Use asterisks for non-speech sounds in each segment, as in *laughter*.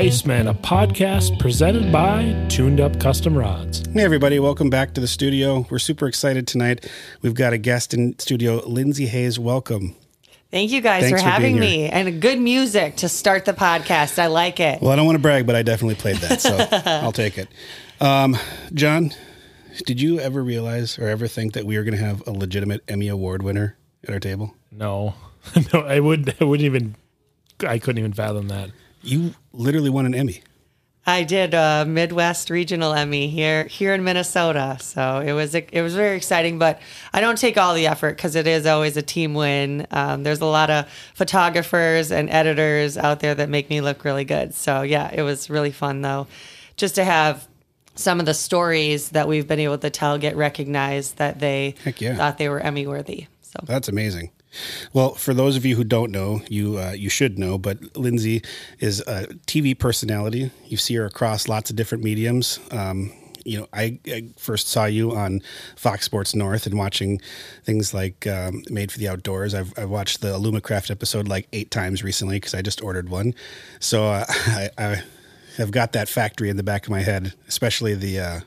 Welcome to the Icemen, a podcast presented by Tuned Up Custom Rods. Hey, everybody, welcome back to the studio. We're super excited tonight. We've got a guest in studio, Lindsey Hayes. Welcome. Thank you guys for for being having here. me and good music to start the podcast. I like it. Well, I don't want to brag, but I definitely played that, so *laughs* I'll take it. Um, John, did you ever realize or ever think that we were going to have a legitimate Emmy Award winner at our table? No, *laughs* no, I would, I wouldn't even, I couldn't even fathom that. You literally won an Emmy. I did a Midwest Regional Emmy here here in Minnesota, so it was it was very exciting. But I don't take all the effort because it is always a team win. Um, there's a lot of photographers and editors out there that make me look really good. So yeah, it was really fun though, just to have some of the stories that we've been able to tell get recognized that they yeah. thought they were Emmy worthy. So That's amazing. Well, for those of you who don't know, you uh, you should know, but Lindsey is a TV personality. You see her across lots of different mediums. Um, you know, I, I first saw you on Fox Sports North and watching things like um, Made for the Outdoors. I've, I've watched the Alumacraft episode like eight times recently because I just ordered one. So uh, *laughs* I, I have got that factory in the back of my head, especially the. Uh,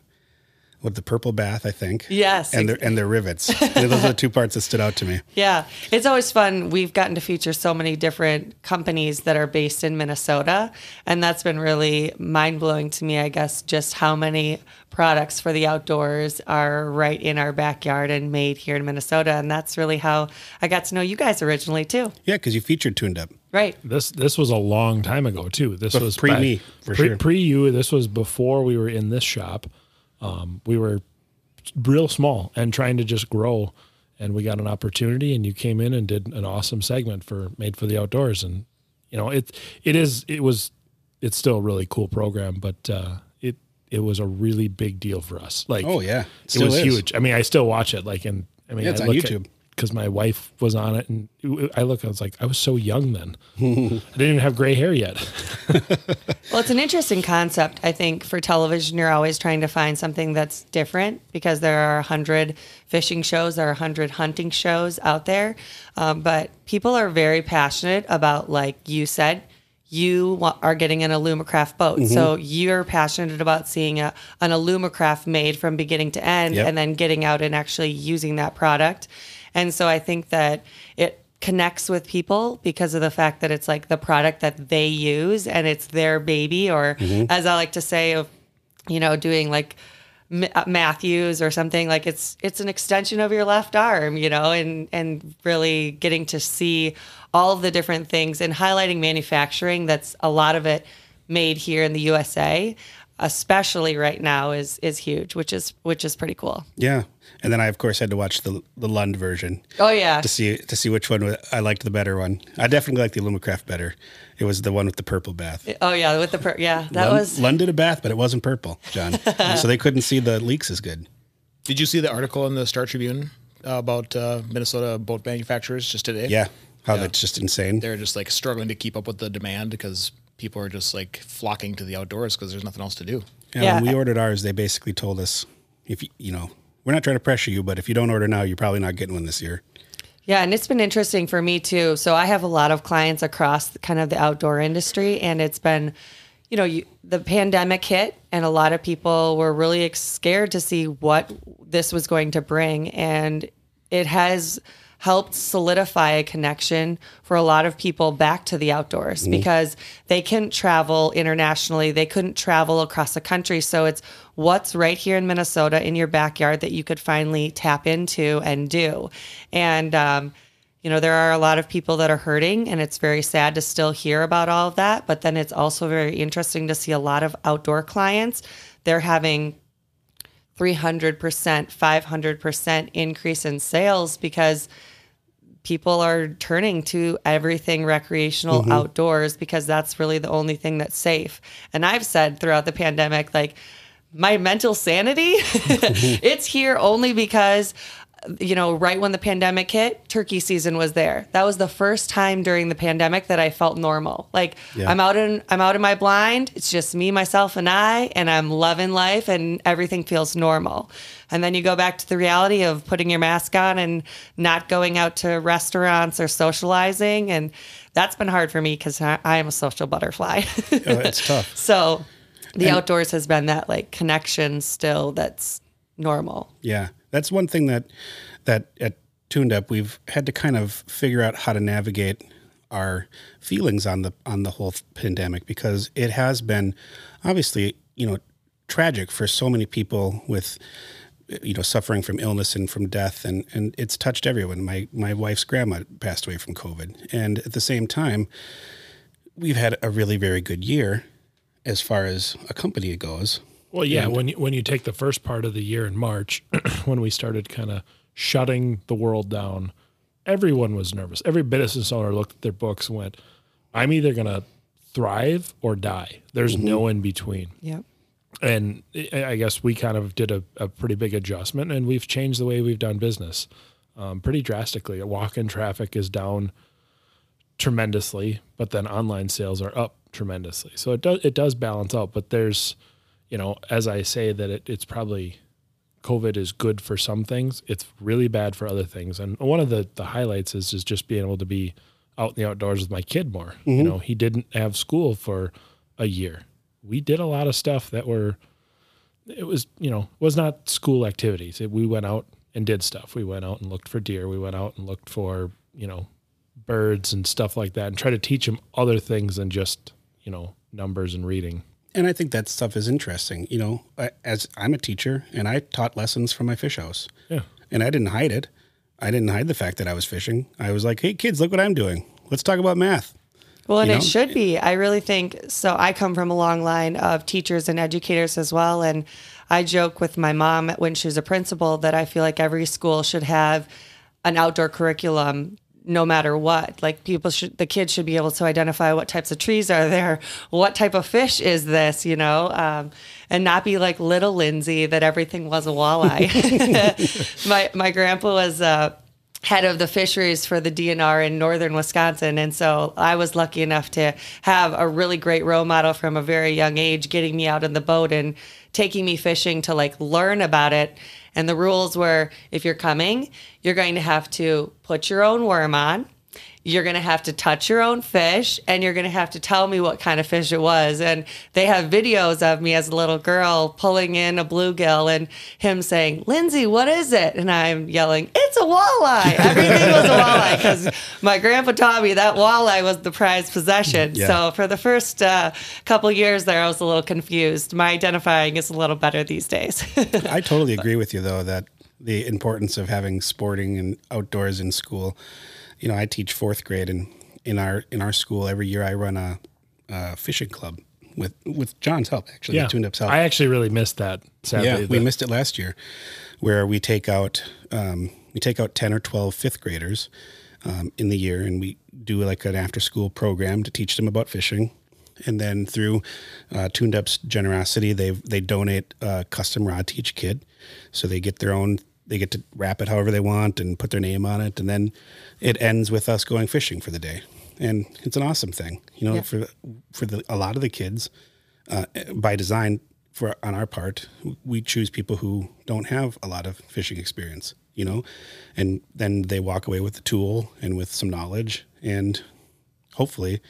with the purple bath, I think. Yes. and their and their rivets. *laughs* Those are the two parts that stood out to me. Yeah, it's always fun. We've gotten to feature so many different companies that are based in Minnesota, and that's been really mind blowing to me. I guess just how many products for the outdoors are right in our backyard and made here in Minnesota, and that's really how I got to know you guys originally too. Yeah, because you featured Tuned Up. Right. This, this was a long time ago too. This Bef- was pre back- me, for pre, sure. Pre you. This was before we were in this shop. Um, we were real small and trying to just grow, and we got an opportunity, and you came in and did an awesome segment for Made for the Outdoors, and you know it, it is, it was, it's still a really cool program, but uh, it, it was a really big deal for us. Like, Oh yeah, it Still was is. huge. I mean, I still watch it. Like, and I mean, Yeah, it's I on YouTube. Because my wife was on it, and I look. I was like, I was so young then. *laughs* I didn't even have gray hair yet. *laughs* Well, it's an interesting concept. I think for television, you're always trying to find something that's different because there are a hundred fishing shows, there are a hundred hunting shows out there. Um, but people are very passionate about, like you said, you are getting an Alumacraft boat. Mm-hmm. So you're passionate about seeing a, an Alumacraft made from beginning to end Yep. and then getting out and actually using that product. And so I think that it connects with people because of the fact that it's like the product that they use and it's their baby or as I like to say of you know doing like uh, Mathews or something like it's it's an extension of your left arm you know and and really getting to see all of the different things and highlighting manufacturing that's a lot of it made here in the USA especially right now is is huge which is which is pretty cool. Yeah, and then I of course had to watch the the Lund version Oh yeah. to see to see which one I liked the better one. I definitely liked the Lumacraft better. It was the one with the purple bath. Oh yeah, with the per- yeah, that Lund, was Lund did a bath, but it wasn't purple, John. *laughs* so they couldn't see the leaks as good. Did you see the article in the Star Tribune uh, about uh, Minnesota boat manufacturers just today? Yeah, how Yeah. that's just insane. They're just like struggling to keep up with the demand because people are just like flocking to the outdoors because there's nothing else to do. Yeah, Yeah. when we ordered ours, they basically told us if you, you know we're not trying to pressure you, but if you don't order now, you're probably not getting one this year. Yeah, and it's been interesting for me too. So I have a lot of clients across kind of the outdoor industry, and it's been, you know, you, the pandemic hit, and a lot of people were really scared to see what this was going to bring, and it has helped solidify a connection for a lot of people back to the outdoors because they couldn't travel internationally. They couldn't travel across the country. So it's what's right here in minnesota in your backyard that you could finally tap into and do. And um, you know there are a lot of people that are hurting and it's very sad to still hear about all of that. But then it's also very interesting to see a lot of outdoor clients. They're having 300%, 500% increase in sales because people are turning to everything recreational mm-hmm. outdoors because that's really the only thing that's safe. And I've said throughout the pandemic, like, my mental sanity, *laughs* mm-hmm. it's here only because you know, right when the pandemic hit, turkey season was there. That was the first time during the pandemic that I felt normal. Like Yeah. I'm out in I'm out in my blind. It's just me, myself, and I, and I'm loving life, and everything feels normal. And then you go back to the reality of putting your mask on and not going out to restaurants or socializing, and that's been hard for me because I, I am a social butterfly. Oh, it's *laughs* tough. so the outdoors has been that like connection still that's normal. Yeah, that's one thing that that at Tuned Up we've had to kind of figure out how to navigate our feelings on the on the whole pandemic because it has been obviously you know tragic for so many people with you know suffering from illness and from death and and it's touched everyone. My my wife's grandma passed away from covid. And at the same time we've had a really very good year as far as a company goes Well, yeah, when you, when you take the first part of the year in March, *clears throat* when we started kind of shutting the world down, everyone was nervous. Every business owner looked at their books and went, "I'm either going to thrive or die. There's no in between." Yep. And I I guess we kind of did a, a pretty big adjustment, and we've changed the way we've done business um, pretty drastically. Walk-in traffic is down tremendously, but then online sales are up tremendously. So it does it does balance out. But there's, you know, as I say that it, it's probably COVID is good for some things. It's really bad for other things. And one of the the highlights is is just being able to be out in the outdoors with my kid more. You mm-hmm. know, he didn't have school for a year. We did a lot of stuff that were it was you know was not school activities. It, we went out and did stuff. We went out and looked for deer. We went out and looked for you know birds and stuff like that, and try to teach him other things than just you know numbers and reading. And I think that stuff is interesting. You know, as I'm a teacher and I taught lessons from my fish house. Yeah. And I didn't hide it. I didn't hide the fact that I was fishing. I was like, hey, kids, look what I'm doing. Let's talk about math. Well, and You it should be. I really think so. I come from a long line of teachers and educators as well. And I joke with my mom when she was a principal that I feel like every school should have an outdoor curriculum no matter what. Like people should, the kids should be able to identify what types of trees are there, what type of fish is this, you know, um, and not be like little Lindsey that everything was a walleye. *laughs* my my grandpa was. Uh, head of the fisheries for the DNR in northern Wisconsin. And so I was lucky enough to have a really great role model from a very young age getting me out in the boat and taking me fishing to like learn about it. And the rules were if you're coming, you're going to have to put your own worm on. You're going to have to touch your own fish and you're going to have to tell me what kind of fish it was. And they have videos of me as a little girl pulling in a bluegill and him saying, Lindsey, what is it? And I'm yelling, It's a walleye. Everything was a walleye because my grandpa taught me that walleye was the prized possession. Yeah. So for the first uh, couple years there, I was a little confused. My identifying is a little better these days. *laughs* I totally agree with you, though, that the importance of having sporting and outdoors in school. You know, I teach fourth grade, and in our in our school every year I run a, a fishing club with with John's help, actually, Yeah, Tuned Up's help. I actually really missed that. Sadly, yeah, we missed it last year, where we take out um, we take out ten or 12 fifth graders um, in the year, and we do like an after school program to teach them about fishing. And then through uh, Tuned Up's generosity, they they donate a custom rod to each kid, so they get their own. They get to wrap it however they want and put their name on it, and then it ends with us going fishing for the day. And it's an awesome thing, you know, Yeah. for for the, a lot of the kids uh, by design for on our part we choose people who don't have a lot of fishing experience you know? And then they walk away with a tool and with some knowledge and hopefully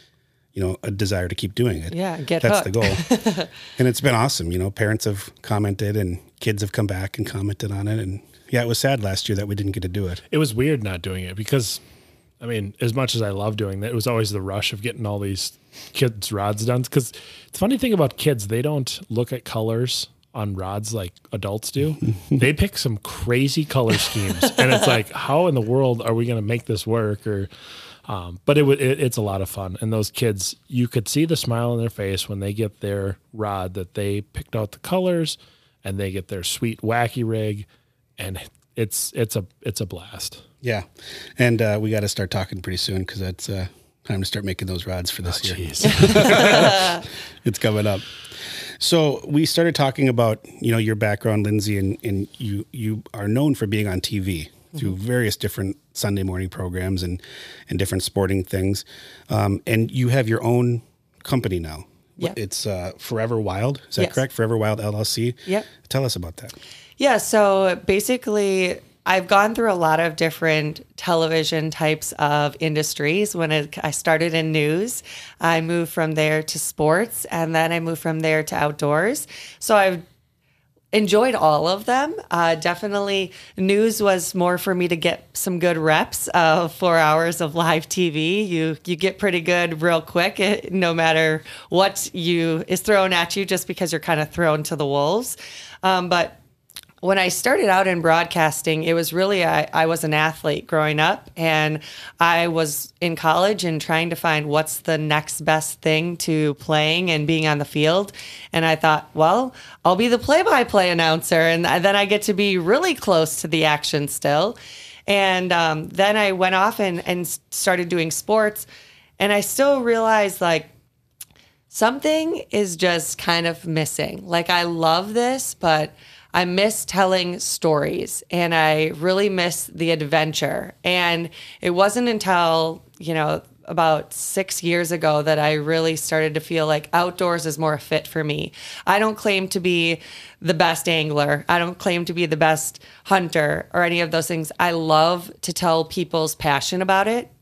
you know a desire to keep doing it. Yeah, get that's the goal. *laughs* And it's been awesome you know? Parents have commented and kids have come back and commented on it and yeah it was sad last year that we didn't get to do it it was weird not doing it because I mean, as much as I love doing that, it was always the rush of getting all these kids' rods done. Because the funny thing about kids, they don't look at colors on rods like adults do. *laughs* they pick some crazy color schemes, and it's like, how in the world are we going to make this work? Or, um, but it, it it's a lot of fun, and those kids, you could see the smile on their face when they get their rod that they picked out the colors, and they get their sweet wacky rig, and it's it's a it's a blast. yeah and uh, we got to start talking pretty soon because that's uh, time to start making those rods for this year *laughs* it's coming up. So we started talking about you know your background, Lindsey, and, and you you are known for being on TV through various different Sunday morning programs and and different sporting things, um, and you have your own company now. Yeah. It's uh, Forever Wild. Is that Yes. correct? Forever Wild LLC. Yep. Tell us about that. Yeah, so basically, I've gone through a lot of different television types of industries. When it, I started in news, I moved from there to sports, and then I moved from there to outdoors. So I've enjoyed all of them. Uh, definitely, news was more for me to get some good reps of four hours of live TV. You you get pretty good real quick, eh, no matter what you is thrown at you, just because you're kind of thrown to the wolves. Um, but when I started out in broadcasting, it was really I, was an athlete growing up, and I was in college and trying to find what's the next best thing to playing and being on the field. And I thought, well, I'll be the play-by-play announcer, and then I get to be really close to the action still. And um, then I went off and, and started doing sports, and I still realized like something is just kind of missing. Like I love this, but I miss telling stories and I really miss the adventure. And it wasn't until, you know, about six years ago that I really started to feel like outdoors is more a fit for me. I don't claim to be the best angler, I don't claim to be the best hunter or any of those things. I love to tell people's passion about it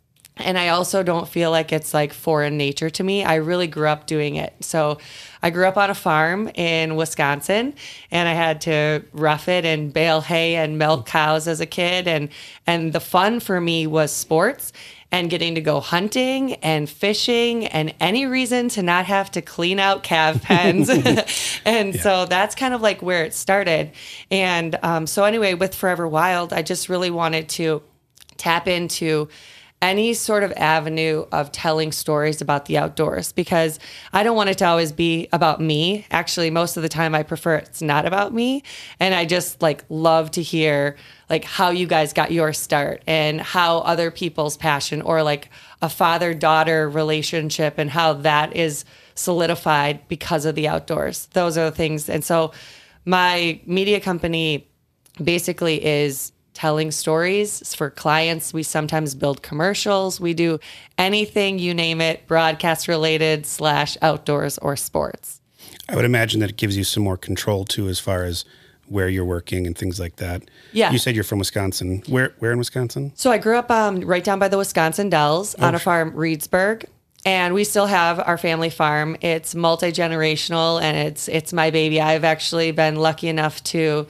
and I also don't feel like it's like foreign nature to me. I really grew up doing it. So I grew up on a farm in Wisconsin and I had to rough it and bale hay and milk cows as a kid and and the fun for me was sports and getting to go hunting and fishing and any reason to not have to clean out calf *laughs* pens. *laughs* and yeah. so that's kind of like where it started. And um, so, anyway, with Forever Wild, I just really wanted to tap into any sort of avenue of telling stories about the outdoors because I don't want it to always be about me. Actually, most of the time I prefer it's not about me and I just like love to hear like how you guys got your start and how other people's passion or like a father-daughter relationship and how that is solidified because of the outdoors. Those are the things. And so my media company basically is telling stories for clients. We sometimes build commercials. We do anything you name it, broadcast related slash outdoors or sports. I would imagine that it gives you some more control too, as far as where you're working and things like that. Yeah. You said you're from Wisconsin. Where where in Wisconsin? So I grew up um, right down by the Wisconsin Dells oh, on a farm, Reedsburg. And we still have our family farm. It's multi generational and it's it's my baby. I've actually been lucky enough to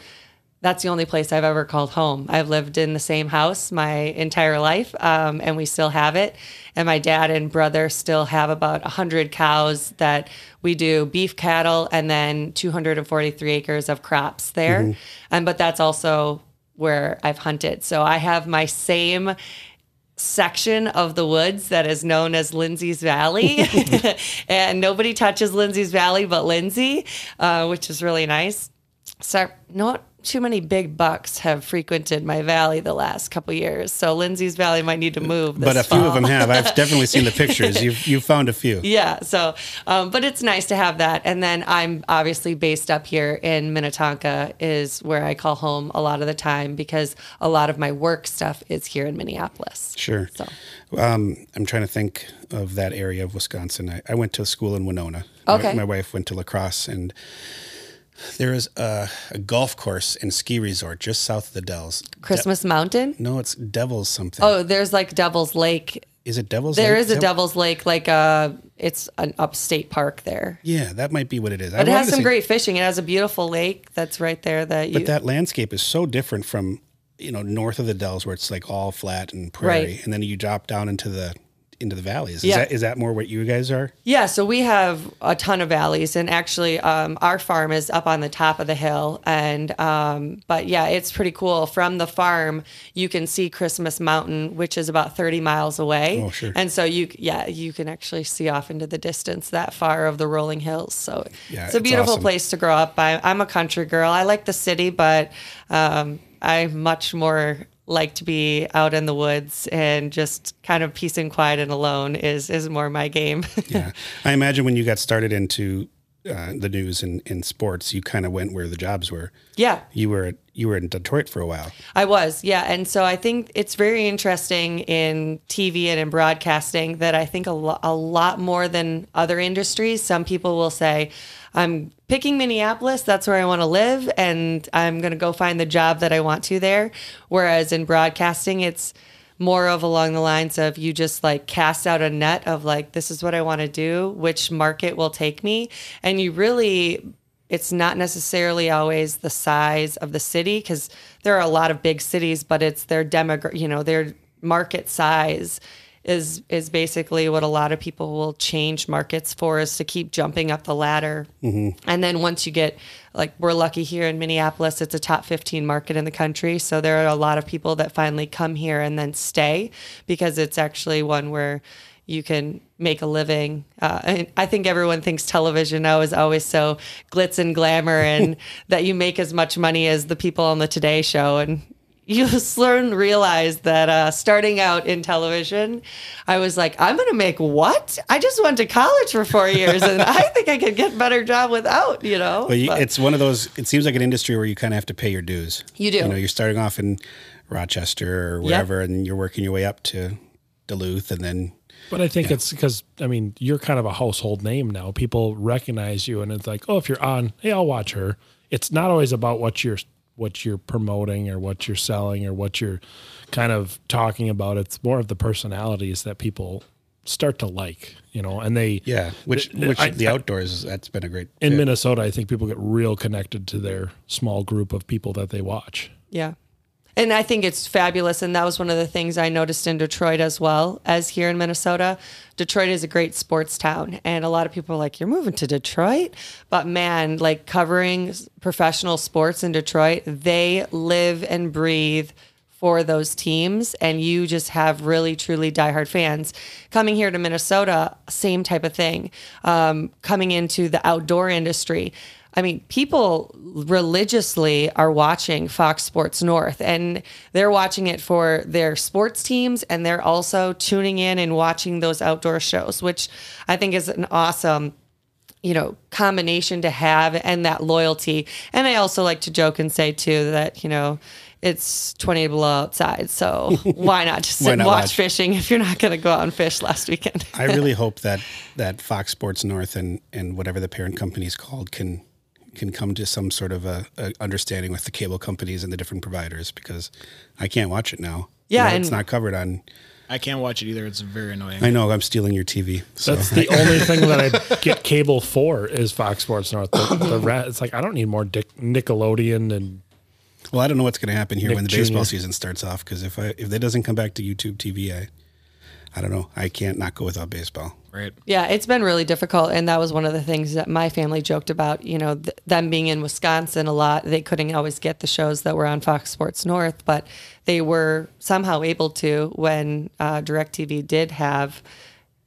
that's the only place I've ever called home. I've lived in the same house my entire life, um, and we still have it. And my dad and brother still have about 100 cows that we do beef cattle and then 243 acres of crops there. Mm-hmm. And but that's also where I've hunted. So I have my same section of the woods that is known as Lindsey's Valley. *laughs* *laughs* and nobody touches Lindsey's Valley but Lindsey, uh, which is really nice. So not too many big bucks have frequented my valley the last couple years. So Lindsey's Valley might need to move. but a fall. few of them have. I've definitely seen the *laughs* pictures. You've you found a few. Yeah. So, um, but it's nice to have that. And then I'm obviously based up here in Minnetonka, is where I call home a lot of the time because a lot of my work stuff is here in Minneapolis. Sure. So, um, I'm trying to think of that area of Wisconsin. I, I went to school in Winona. Okay. My, my wife went to La Crosse and there is a, a, golf course and ski resort just south of the Dells. Christmas De- Mountain? No, it's Devil's something. Oh, there's like Devil's Lake. Is it Devil's There Lake? is a Devil's Lake, like a, uh, it's an upstate park there. Yeah, that might be what it is. But I it has some great fishing. It has a beautiful lake that's right there. That you... But that landscape is so different from, you know, north of the Dells where it's like all flat and prairie. Right. And then you drop down into the into the valleys. Is, yeah. that, is that more what you guys are? Yeah, so we have a ton of valleys, and actually, um, our farm is up on the top of the hill. And um, but yeah, it's pretty cool. From the farm, you can see Christmas Mountain, which is about thirty miles away. Oh, sure. And so you, yeah, you can actually see off into the distance that far of the rolling hills. So yeah, it's a beautiful awesome. place to grow up. I, am a country girl. I like the city, but um, I'm much more like to be out in the woods and just kind of peace and quiet and alone is is more my game. *laughs* yeah, I imagine when you got started into uh, the news and in sports, you kind of went where the jobs were. Yeah, You were you were in Detroit for a while. I was, yeah. And so I think it's very interesting in TV and in broadcasting that I think a, lo- a lot more than other industries. Some people will say, I'm picking Minneapolis, that's where I want to live, and I'm going to go find the job that I want to there. Whereas in broadcasting, it's more of along the lines of you just like cast out a net of like, this is what I want to do, which market will take me. And you really it's not necessarily always the size of the city because there are a lot of big cities, but it's their demog, you know, their market size is is basically what a lot of people will change markets for is to keep jumping up the ladder. And then once you get like we're lucky here in Minneapolis, it's a top 15 market in the country, so there are a lot of people that finally come here and then stay because it's actually one where you can make a living. Uh, and I think everyone thinks television now is always so glitz and glamour, and *laughs* that you make as much money as the people on the Today Show. And you *laughs* soon realize that uh, starting out in television, I was like, I'm going to make what? I just went to college for four years, and I think I could get a better job without, you know. But you, But- it's one of those. It seems like an industry where you kind of have to pay your dues. You do. You know, you're starting off in Rochester or wherever, and you're working your way up to Duluth, and then But I think it's because I mean you're kind of a household name now. People recognize you, and it's like, oh, if you're on, hey, I'll watch her. It's not always about what you're what you're promoting or what you're selling or what you're kind of talking about. It's more of the personalities that people start to like, you know, and they yeah, which The- which I- the outdoors that's been a great. in fit. Minnesota, I think people get real connected to their small group of people that they watch. Yeah. And I think it's fabulous. And that was one of the things I noticed in Detroit as well as here in Minnesota. Detroit is a great sports town. And a lot of people are like, you're moving to Detroit? But man, like covering professional sports in Detroit, they live and breathe for those teams. And you just have really, truly diehard fans. Coming here to Minnesota, same type of thing. Um, coming into the outdoor industry. I mean, people religiously are watching Fox Sports North and they're watching it for their sports teams and they're also tuning in and watching those outdoor shows, which I think is an awesome you know combination to have and that loyalty and i also like to joke and say too that you know it's 20 below outside so *laughs* why not just sit Why and not watch watch? fishing if you're not going to go out and fish last weekend I really *laughs* hope that that Fox Sports North and and whatever the parent company is called can can come to some sort of a, a understanding with the cable companies and the different providers because I can't watch it now. Yeah, You know, it's not covered on. I can't watch it either. It's very annoying. I know I'm stealing your TV. So That's the *laughs* only thing that I get cable for is Fox Sports North. The, the re- it's like I don't need more Dick, Nickelodeon and well, I don't know what's going to happen here Nick when the baseball season starts off because if I if that doesn't come back to YouTube TV, I I don't know. I can't not go without baseball. right. Yeah, it's been really difficult, and that was one of the things that my family joked about. You know, th- them being in Wisconsin a lot, they couldn't always get the shows that were on Fox Sports North, but they were somehow able to when uh, Directv did have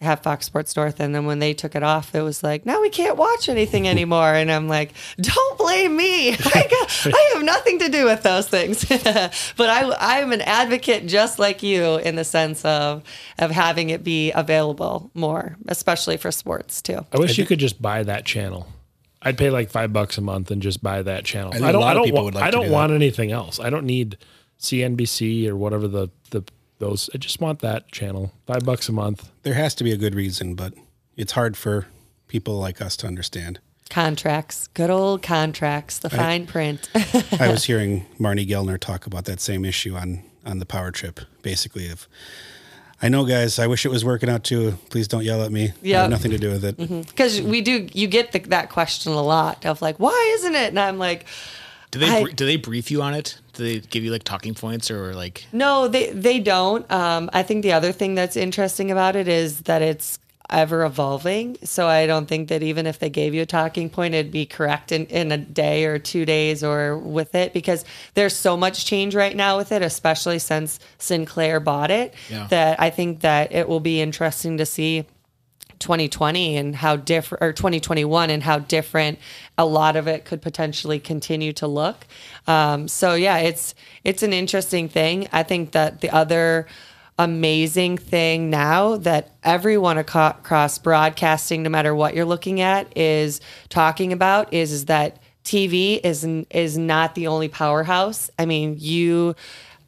have Fox Sports North, and then when they took it off, it was like now we can't watch anything anymore, and I'm like, don't blame me. *laughs* I, got, I have nothing to do with those things, *laughs* but I I'm an advocate just like you in the sense of of having it be available more, especially for sports too. I wish you could just buy that channel. I'd pay like five bucks a month and just buy that channel. think I a don't. I don't. wa- like I don't do want that. anything else. I don't need CNBC or whatever the the those. I just want that channel. Five bucks a month. There has to be a good reason, but it's hard for people like us to understand. Contracts, good old contracts, the fine print. *laughs* I was *laughs* hearing Marney Gellner talk about that same issue on on the power trip. Basically, of I know, guys. I wish it was working out too. Please don't yell at me. I Yeah. have nothing to do with it. Mm-hmm. Because we do, you get the, that question a lot of like, why isn't it? And I'm like, Do they I- do they brief you on it? Do they give you like talking points or like? No, they they don't. Um, I think the other thing that's interesting about it is that it's ever evolving. So I don't think that even if they gave you a talking point, it'd be correct in, in a day or two days or with it because there's so much change right now with it, especially since Sinclair bought it. Yeah. That I think that it will be interesting to see 2020 and how different or 2021 and how different a lot of it could potentially continue to look um, so yeah it's it's an interesting thing i think that the other amazing thing now that everyone across broadcasting, no matter what you're looking at, is talking about is, is that TV is is not the only powerhouse. I mean, you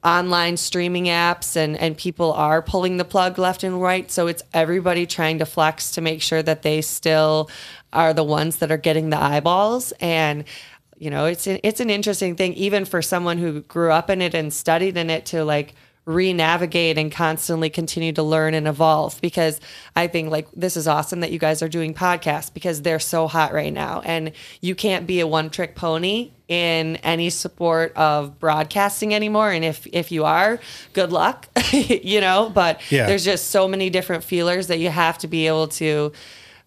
online streaming apps and and people are pulling the plug left and right. So it's everybody trying to flex to make sure that they still are the ones that are getting the eyeballs. And you know it's it's an interesting thing even for someone who grew up in it and studied in it to like re-navigate and constantly continue to learn and evolve because I think like this is awesome that you guys are doing podcasts because they're so hot right now and you can't be a one trick pony in any support of broadcasting anymore and if if you are good luck *laughs* you know but Yeah. there's just so many different feelers that you have to be able to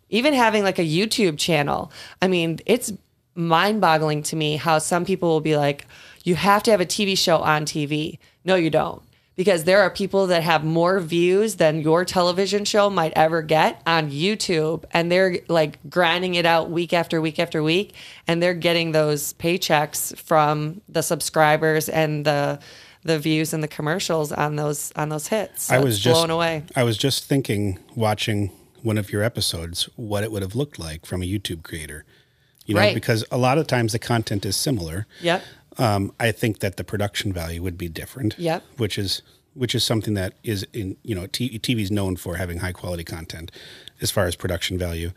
even having like a YouTube channel. I mean, it's mind boggling to me how some people will be like, you have to have a TV show on TV. No, you don't. Because there are people that have more views than your television show might ever get on YouTube. And they're like grinding it out week after week after week. And they're getting those paychecks from the subscribers and the the views and the commercials on those on those hits. So I was just blown away. I was just thinking, watching one of your episodes, what it would have looked like from a YouTube creator. You know, Right. because a lot of times the content is similar. Yep. Um, I think that the production value would be different. Yep. Which is which is something that is in you know t- TV is known for having high quality content as far as production value.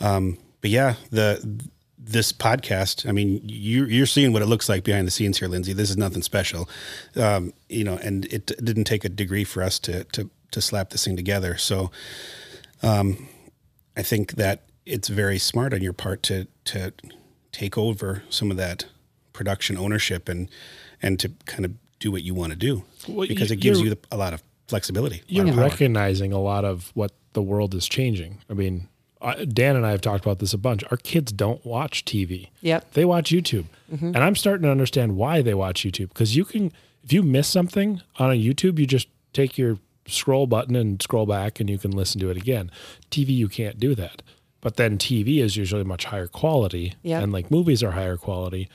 Um, but yeah, the this podcast. I mean, you, you're seeing what it looks like behind the scenes here, Lindsey. This is nothing special, um, you know. And it d- didn't take a degree for us to to to slap this thing together. So, um, I think that it's very smart on your part to to take over some of that production ownership and and to kind of do what you want to do Well, because you- it gives you're- the, a lot of flexibility. you're of recognizing a lot of what the world is changing. I mean, Dan and I have talked about this a bunch. Our kids don't watch TV. Yep. They watch YouTube. Mm-hmm. And I'm starting to understand why they watch YouTube because you can, if you miss something on a YouTube, you just take your scroll button and scroll back and you can listen to it again. TV, you can't do that. But then TV is usually much higher quality Yep. and like movies are higher quality.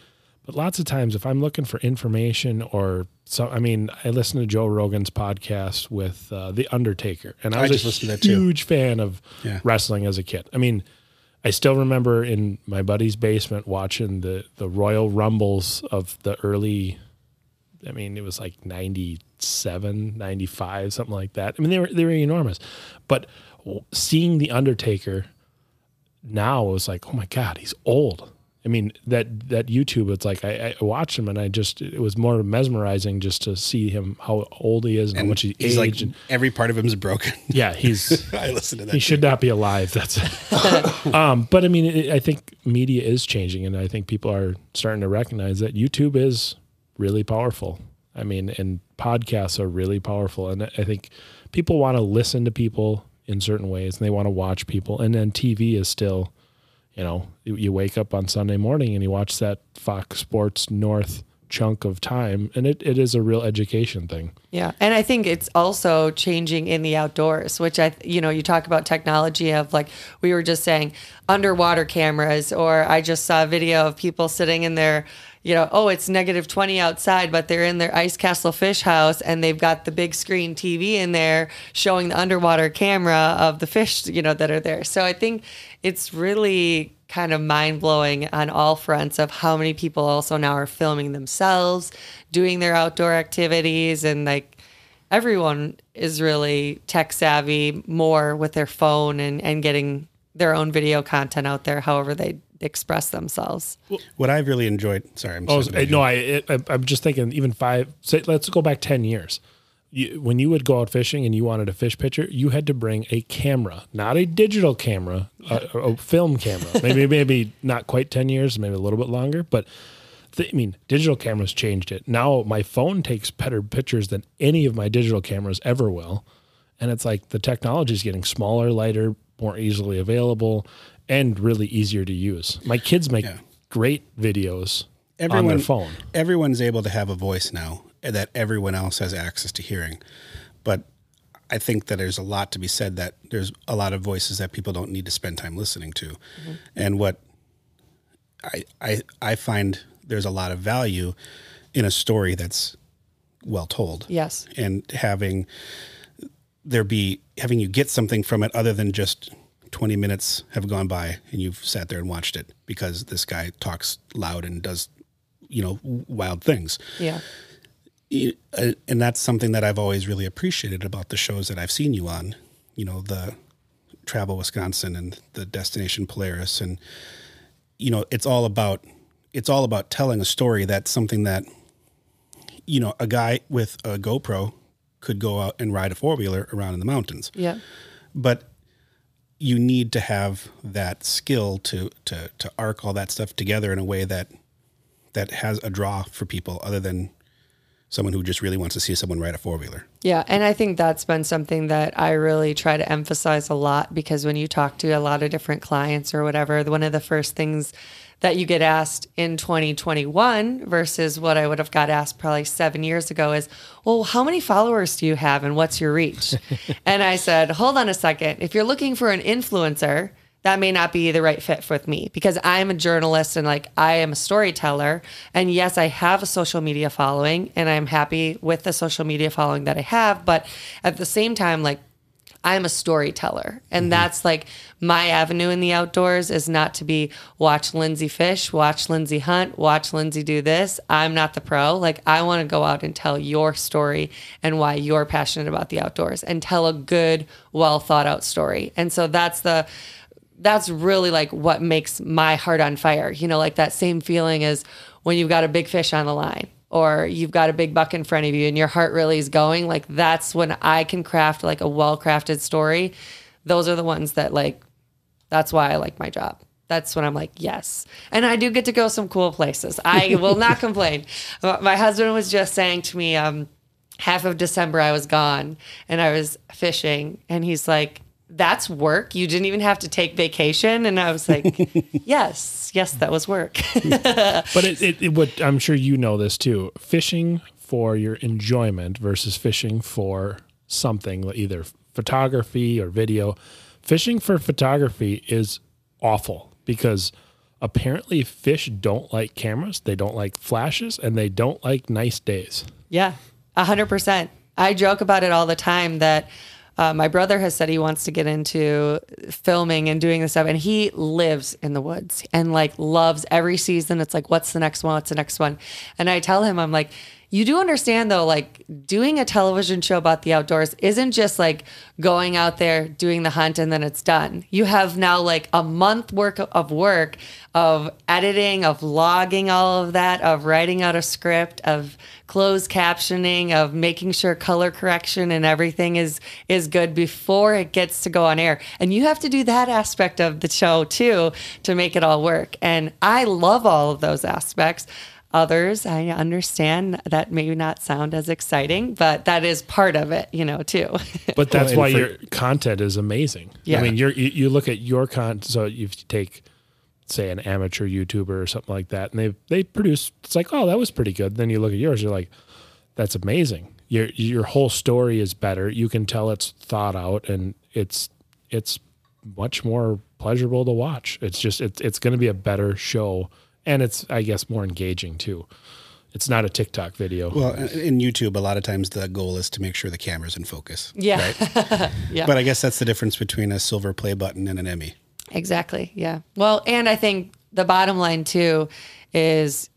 But lots of times, if I'm looking for information or so, I mean, I listen to Joe Rogan's podcast with uh, The Undertaker, and I I was just a listened to that huge fan of Yeah. wrestling as a kid. I mean, I still remember in my buddy's basement watching the the Royal Rumbles of the early. I mean, it was like 97, 95, something like that. I mean, they were they were enormous, but seeing the Undertaker now it was like, oh my god, he's old. I mean, that that YouTube, it's like I, I watched him and I just it was more mesmerizing just to see him how old he is and, how much he He's like aged. and, every part of him is broken. *laughs* yeah, he's *laughs* I listen to that. he should not be alive. That's *laughs* um, but I mean, it, I think media is changing, and I think people are starting to recognize that YouTube is really powerful. I mean, and podcasts are really powerful, and I think people want to listen to people in certain ways, and they want to watch people, and then TV is still, you know, you, wake up on Sunday morning and you watch that Fox Sports North chunk of time, and it, it is a real education thing. Yeah. And I think it's also changing in the outdoors, which I, you know, you talk about technology of like, we were just saying underwater cameras, or I just saw a video of people sitting in their, you know, oh, it's negative 20 outside, but they're in their ice castle fish house and they've got the big screen TV in there showing the underwater camera of the fish, you know, that are there. So I think it's really kind of mind blowing on all fronts of how many people also now are filming themselves, doing their outdoor activities, and like everyone is really tech savvy more with their phone and, and getting their own video content out there, however they express themselves. What I've really enjoyed. Sorry, I'm Oh, sorry. No, I, I I'm just thinking even five. Say, let's go back ten years. You, when you would go out fishing and you wanted a fish picture, you had to bring a camera, not a digital camera, a, a film camera. Maybe *laughs* maybe not quite ten years, maybe a little bit longer, but. th- I mean, digital cameras changed it. Now my phone takes better pictures than any of my digital cameras ever will. And it's like the technology is getting smaller, lighter, more easily available, and really easier to use. My kids make great videos on their phone. Everyone's able to have a voice now that everyone else has access to hearing. But I think that there's a lot to be said that there's a lot of voices that people don't need to spend time listening to. Mm-hmm. And what I, I I find there's a lot of value in a story that's well told. Yes. And having there be having you get something from it other than just 20 minutes have gone by and you've sat there and watched it because this guy talks loud and does you know wild things Yeah. Uh, and that's something that I've always really appreciated about the shows that I've seen you on. You know, the Travel Wisconsin and the Destination Polaris, and you know, it's all about it's all about telling a story. That's something that you know a guy with a GoPro could go out and ride a four wheeler around in the mountains, Yeah. but you need to have that skill to to to arc all that stuff together in a way that that has a draw for people other than someone who just really wants to see someone ride a four wheeler. Yeah, and I think that's been something that I really try to emphasize a lot because when you talk to a lot of different clients or whatever, one of the first things that you get asked in 2021 versus what I would have got asked probably seven years ago is, well, how many followers do you have and what's your reach? *laughs* and I said, hold on a second. If you're looking for an influencer, that may not be the right fit with me because I'm a journalist and like I am a storyteller. And yes, I have a social media following and I'm happy with the social media following that I have. But at the same time, like I'm a storyteller. And mm-hmm. that's like my avenue in the outdoors is not to be watch Lindsey fish, watch Lindsey hunt, watch Lindsey do this. I'm not the pro. Like I want to go out and tell your story and why you're passionate about the outdoors and tell a good, well thought out story. And so that's the that's really like what makes my heart on fire. You know, like that same feeling as when you've got a big fish on the line or you've got a big buck in front of you and your heart really is going. Like that's when I can craft like a well crafted story. Those are the ones that like, that's why I like my job. That's when I'm like, yes. And I do get to go some cool places. I will not *laughs* complain. My husband was just saying to me, um, half of December I was gone and I was fishing and he's like, that's work. You didn't even have to take vacation. And I was like, *laughs* yes, yes, that was work. *laughs* But it, it, it what I'm sure you know this too. Fishing for your enjoyment versus fishing for something, either photography or video. Fishing for photography is awful because apparently fish don't like cameras, they don't like flashes, and they don't like nice days. Yeah, a hundred percent. I joke about it all the time that uh, my brother has said he wants to get into filming and doing this stuff, and he lives in the woods and like loves every season. It's like, what's the next one? What's the next one? And I tell him, I'm like, you do understand though, like doing a television show about the outdoors isn't just like going out there doing the hunt and then it's done. You have now like a month work of work of editing, of logging all of that, of writing out a script, of closed captioning, of making sure color correction and everything is is good before it gets to go on air. And you have to do that aspect of the show too to make it all work. And I love all of those aspects. Others, I understand that may not sound as exciting, but that is part of it, you know, too. *laughs* But that's and why for- your content is amazing. Yeah. I mean, you're, you you look at your content. So you take, say, an amateur YouTuber or something like that, and they they produce. It's like, oh, that was pretty good. Then you look at yours, you're like, that's amazing. Your your whole story is better. You can tell it's thought out, and it's it's much more pleasurable to watch. It's just it's it's going to be a better show, and it's I guess more engaging too. It's not a TikTok video. Well, in YouTube, a lot of times the goal is to make sure the camera's in focus. yeah. *laughs* yeah. But I guess that's the difference between a silver play button and an Emmy. Exactly. Yeah. Well, and I think the bottom line too is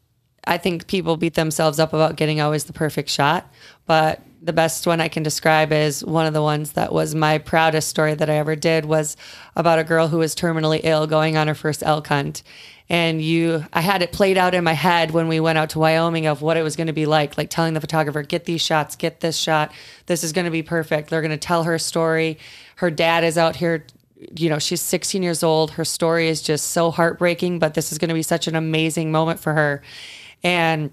I think people beat themselves up about getting always the perfect shot, but the best one I can describe is one of the ones that was my proudest story that I ever did was about a girl who was terminally ill going on her first elk hunt. And you, I had it played out in my head when we went out to Wyoming of what it was going to be like, like telling the photographer, get these shots, get this shot. This is going to be perfect. They're going to tell her story. Her dad is out here you know, she's 16 years old. Her story is just so heartbreaking, but this is going to be such an amazing moment for her. And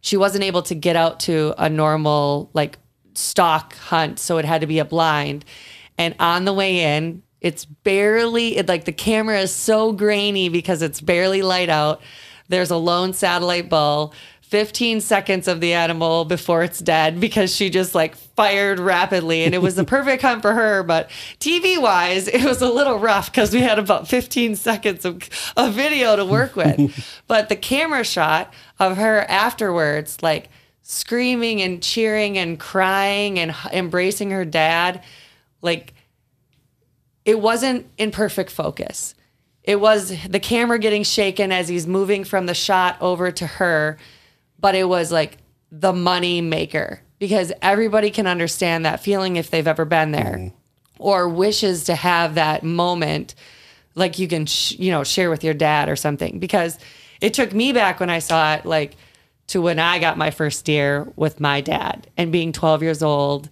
she wasn't able to get out to a normal, like, stock hunt. So it had to be a blind. And on the way in, it's barely, it, like, the camera is so grainy because it's barely light out. There's a lone satellite bull. 15 seconds of the animal before it's dead because she just like fired rapidly and it was the *laughs* perfect hunt for her but tv wise it was a little rough because we had about 15 seconds of, of video to work with *laughs* but the camera shot of her afterwards like screaming and cheering and crying and h- embracing her dad. Like it wasn't in perfect focus. It was the camera getting shaken as he's moving from the shot over to her, but it was like the money maker because everybody can understand that feeling if they've ever been there mm-hmm. or wishes to have that moment like you can sh- you know share with your dad or something because it took me back when I saw it like to when I got my first deer with my dad and being 12 years old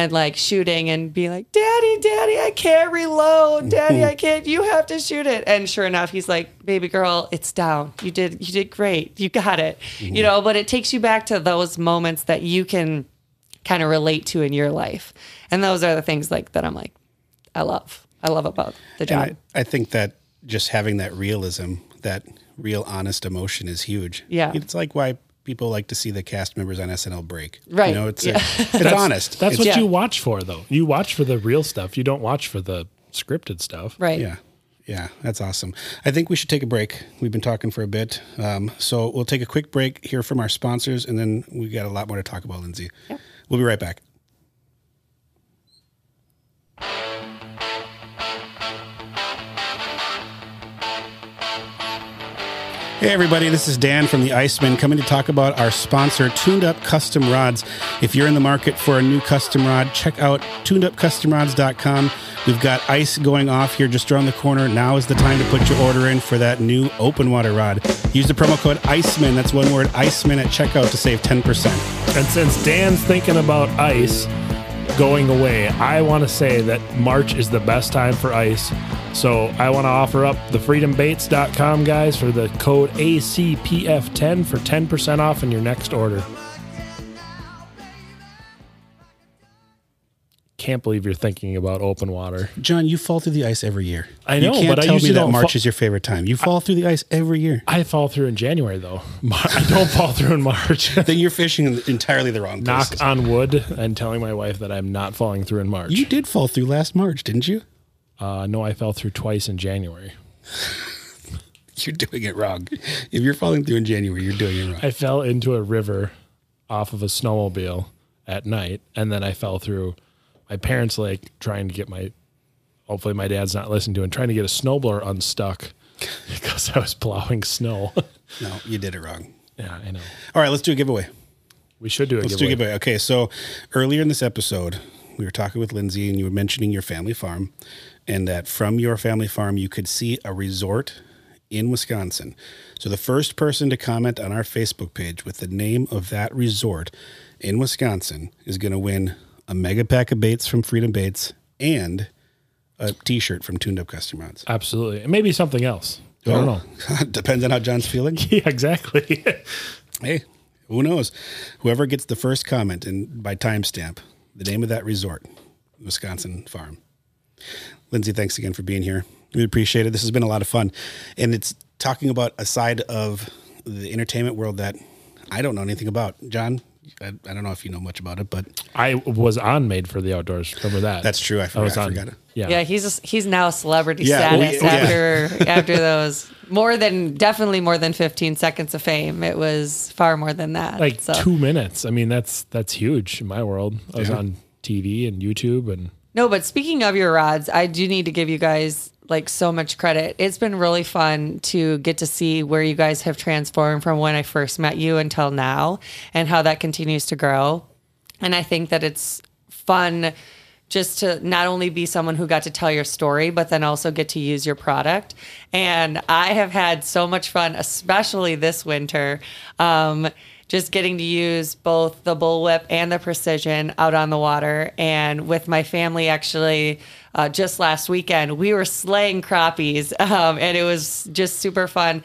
and like shooting and be like, Daddy, Daddy, I can't reload. Daddy, I *laughs* can't. You have to shoot it. And sure enough, he's like, Baby girl, it's down. You did, you did great. You got it. Mm-hmm. You know, but it takes you back to those moments that you can kind of relate to in your life. And those are the things like that I'm like, I love. I love about the job. I, I think that just having that realism, that real honest emotion is huge. Yeah. It's like why people like to see the cast members on SNL break. Right. You know, it's, Yeah. it's *laughs* honest. That's It's- what Yeah. you watch for, though. You watch for the real stuff. You don't watch for the scripted stuff. right. Yeah. Yeah, that's awesome. I think we should take a break. We've been talking for a bit. Um, so we'll take a quick break, hear from our sponsors, and then we got a lot more to talk about, Lindsey. We'll be right back. Hey, everybody, this is Dan from the Icemen coming to talk about our sponsor, Tuned Up Custom Rods. If you're in the market for a new custom rod, check out tunedupcustomrods.com. We've got ice going off here just around the corner. Now is the time to put your order in for that new open water rod. Use the promo code ICEMAN, that's one word, ICEMAN at checkout to save 10%. And since Dan's thinking about ice going away, I want to say that March is the best time for ice. So I want to offer up the freedombaits.com guys for the code ACPF10 for 10% off in your next order. Can't believe you're thinking about open water. John, you fall through the ice every year. I know, You can't but I tell me that don't March is your favorite time. You fall through the ice every year. I fall through in January though. Mar- *laughs* I don't fall through in March. *laughs* then you're fishing in entirely the wrong Knock on wood and telling my wife that I'm not falling through in March. You did fall through last March, didn't you? Uh, no, I fell through twice in January. *laughs* You're doing it wrong. If you're falling through in January, you're doing it wrong. I fell into a river off of a snowmobile at night, and then I fell through my parents' lake trying to get my. Hopefully, my dad's not listening to it. Trying to get a snowblower unstuck *laughs* because I was plowing snow. No, you did it wrong. yeah, I know. All right, let's do a giveaway. We should do a giveaway. Let's giveaway. do a giveaway. Okay, so earlier in this episode, we were talking with Lindsey, and you were mentioning your family farm, and that from your family farm you could see a resort in Wisconsin. So the first person to comment on our Facebook page with the name of that resort in Wisconsin is going to win a mega pack of baits from Freedom Baits and a T-shirt from Tuned Up Custom Rods. Absolutely, and maybe something else. I don't oh, know. *laughs* Depends on how John's feeling. *laughs* Yeah, exactly. *laughs* Hey, who knows? Whoever gets the first comment and by timestamp, the name of that resort, Wisconsin Farm. Lindsey, thanks again for being here. We appreciate it. This has been a lot of fun. And it's talking about a side of the entertainment world that I don't know anything about. John, I, I don't know if you know much about it, but I was on Made for the Outdoors. Remember that? that's true. I, forgot, was I forgot it. Yeah. Yeah, he's he's now a celebrity Yeah, well, status yeah. after *laughs* after those more than definitely more than 15 seconds of fame. It was far more than that. like so. two minutes. I mean, that's that's huge in my world. I was Yeah. on TV and YouTube, and No, but speaking of your rods, I do need to give you guys like so much credit. It's been really fun to get to see where you guys have transformed from when I first met you until now and how that continues to grow. And I think that it's fun just to not only be someone who got to tell your story, but then also get to use your product. And I have had so much fun, especially this winter. Um, just getting to use both the bullwhip and the precision out on the water. And with my family, actually, uh, just last weekend, we were slaying crappies, *laughs* um, and it was just super fun.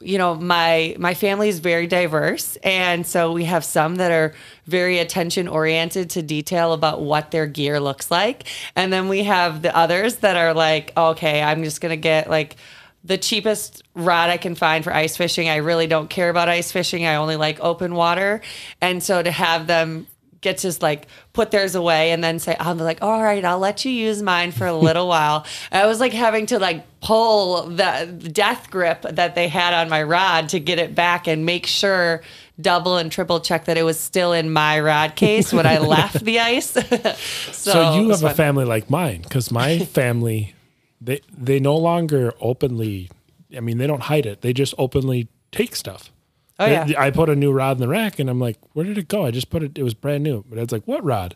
You know, my my family is very diverse, and so we have some that are very attention oriented to detail about what their gear looks like, and then we have the others that are like, okay, I'm just gonna get like the cheapest rod I can find for ice fishing. I really don't care about ice fishing. I only like open water. And so to have them get to like put theirs away and then say, I'm like, all right, I'll let you use mine for a *laughs* little while. I was like having to like pull the death grip that they had on my rod to get it back and make sure double and triple check that it was still in my rod case when I *laughs* left the ice. so, *laughs* So you have a family like mine because my family, they they no longer openly. I mean, they don't hide it. They just openly take stuff. Oh, yeah. I put a new rod in the rack, and I'm like, "Where did it go?" I just put it. It was brand new. But it's like, "What rod?"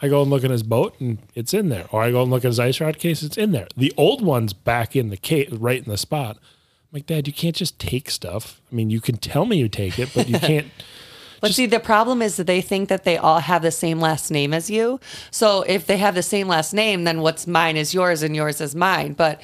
I go and look in his boat, and it's in there. Or I go and look at his ice rod case, it's in there. The old one's back in the case, right in the spot. I'm like, Dad, you can't just take stuff. I mean, you can tell me you take it, but you *laughs* can't. But see, the problem is that they think that they all have the same last name as you. So if they have the same last name, then what's mine is yours and yours is mine. But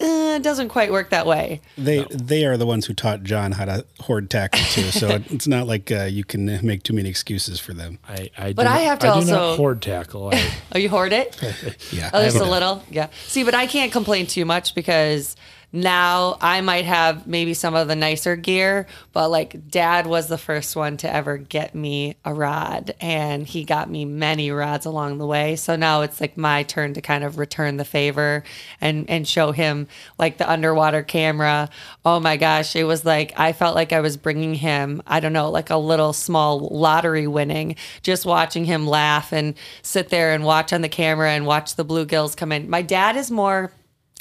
uh, it doesn't quite work that way. They they are the ones who taught John how to hoard tackle too. So *laughs* it's not like uh, you can make too many excuses for them. I, I But do I not- have to I do also- not hoard tackle. I, *laughs* Oh, you hoard it? *laughs* Yeah, Oh, just a little? Yeah. See, but I can't complain too much because now I might have maybe some of the nicer gear, but like dad was the first one to ever get me a rod and he got me many rods along the way. So now it's like my turn to kind of return the favor and and show him like the underwater camera. Oh my gosh, it was like I felt like I was bringing him, I don't know, like a little small lottery winning, just watching him laugh and sit there and watch on the camera and watch the bluegills come in. My dad is more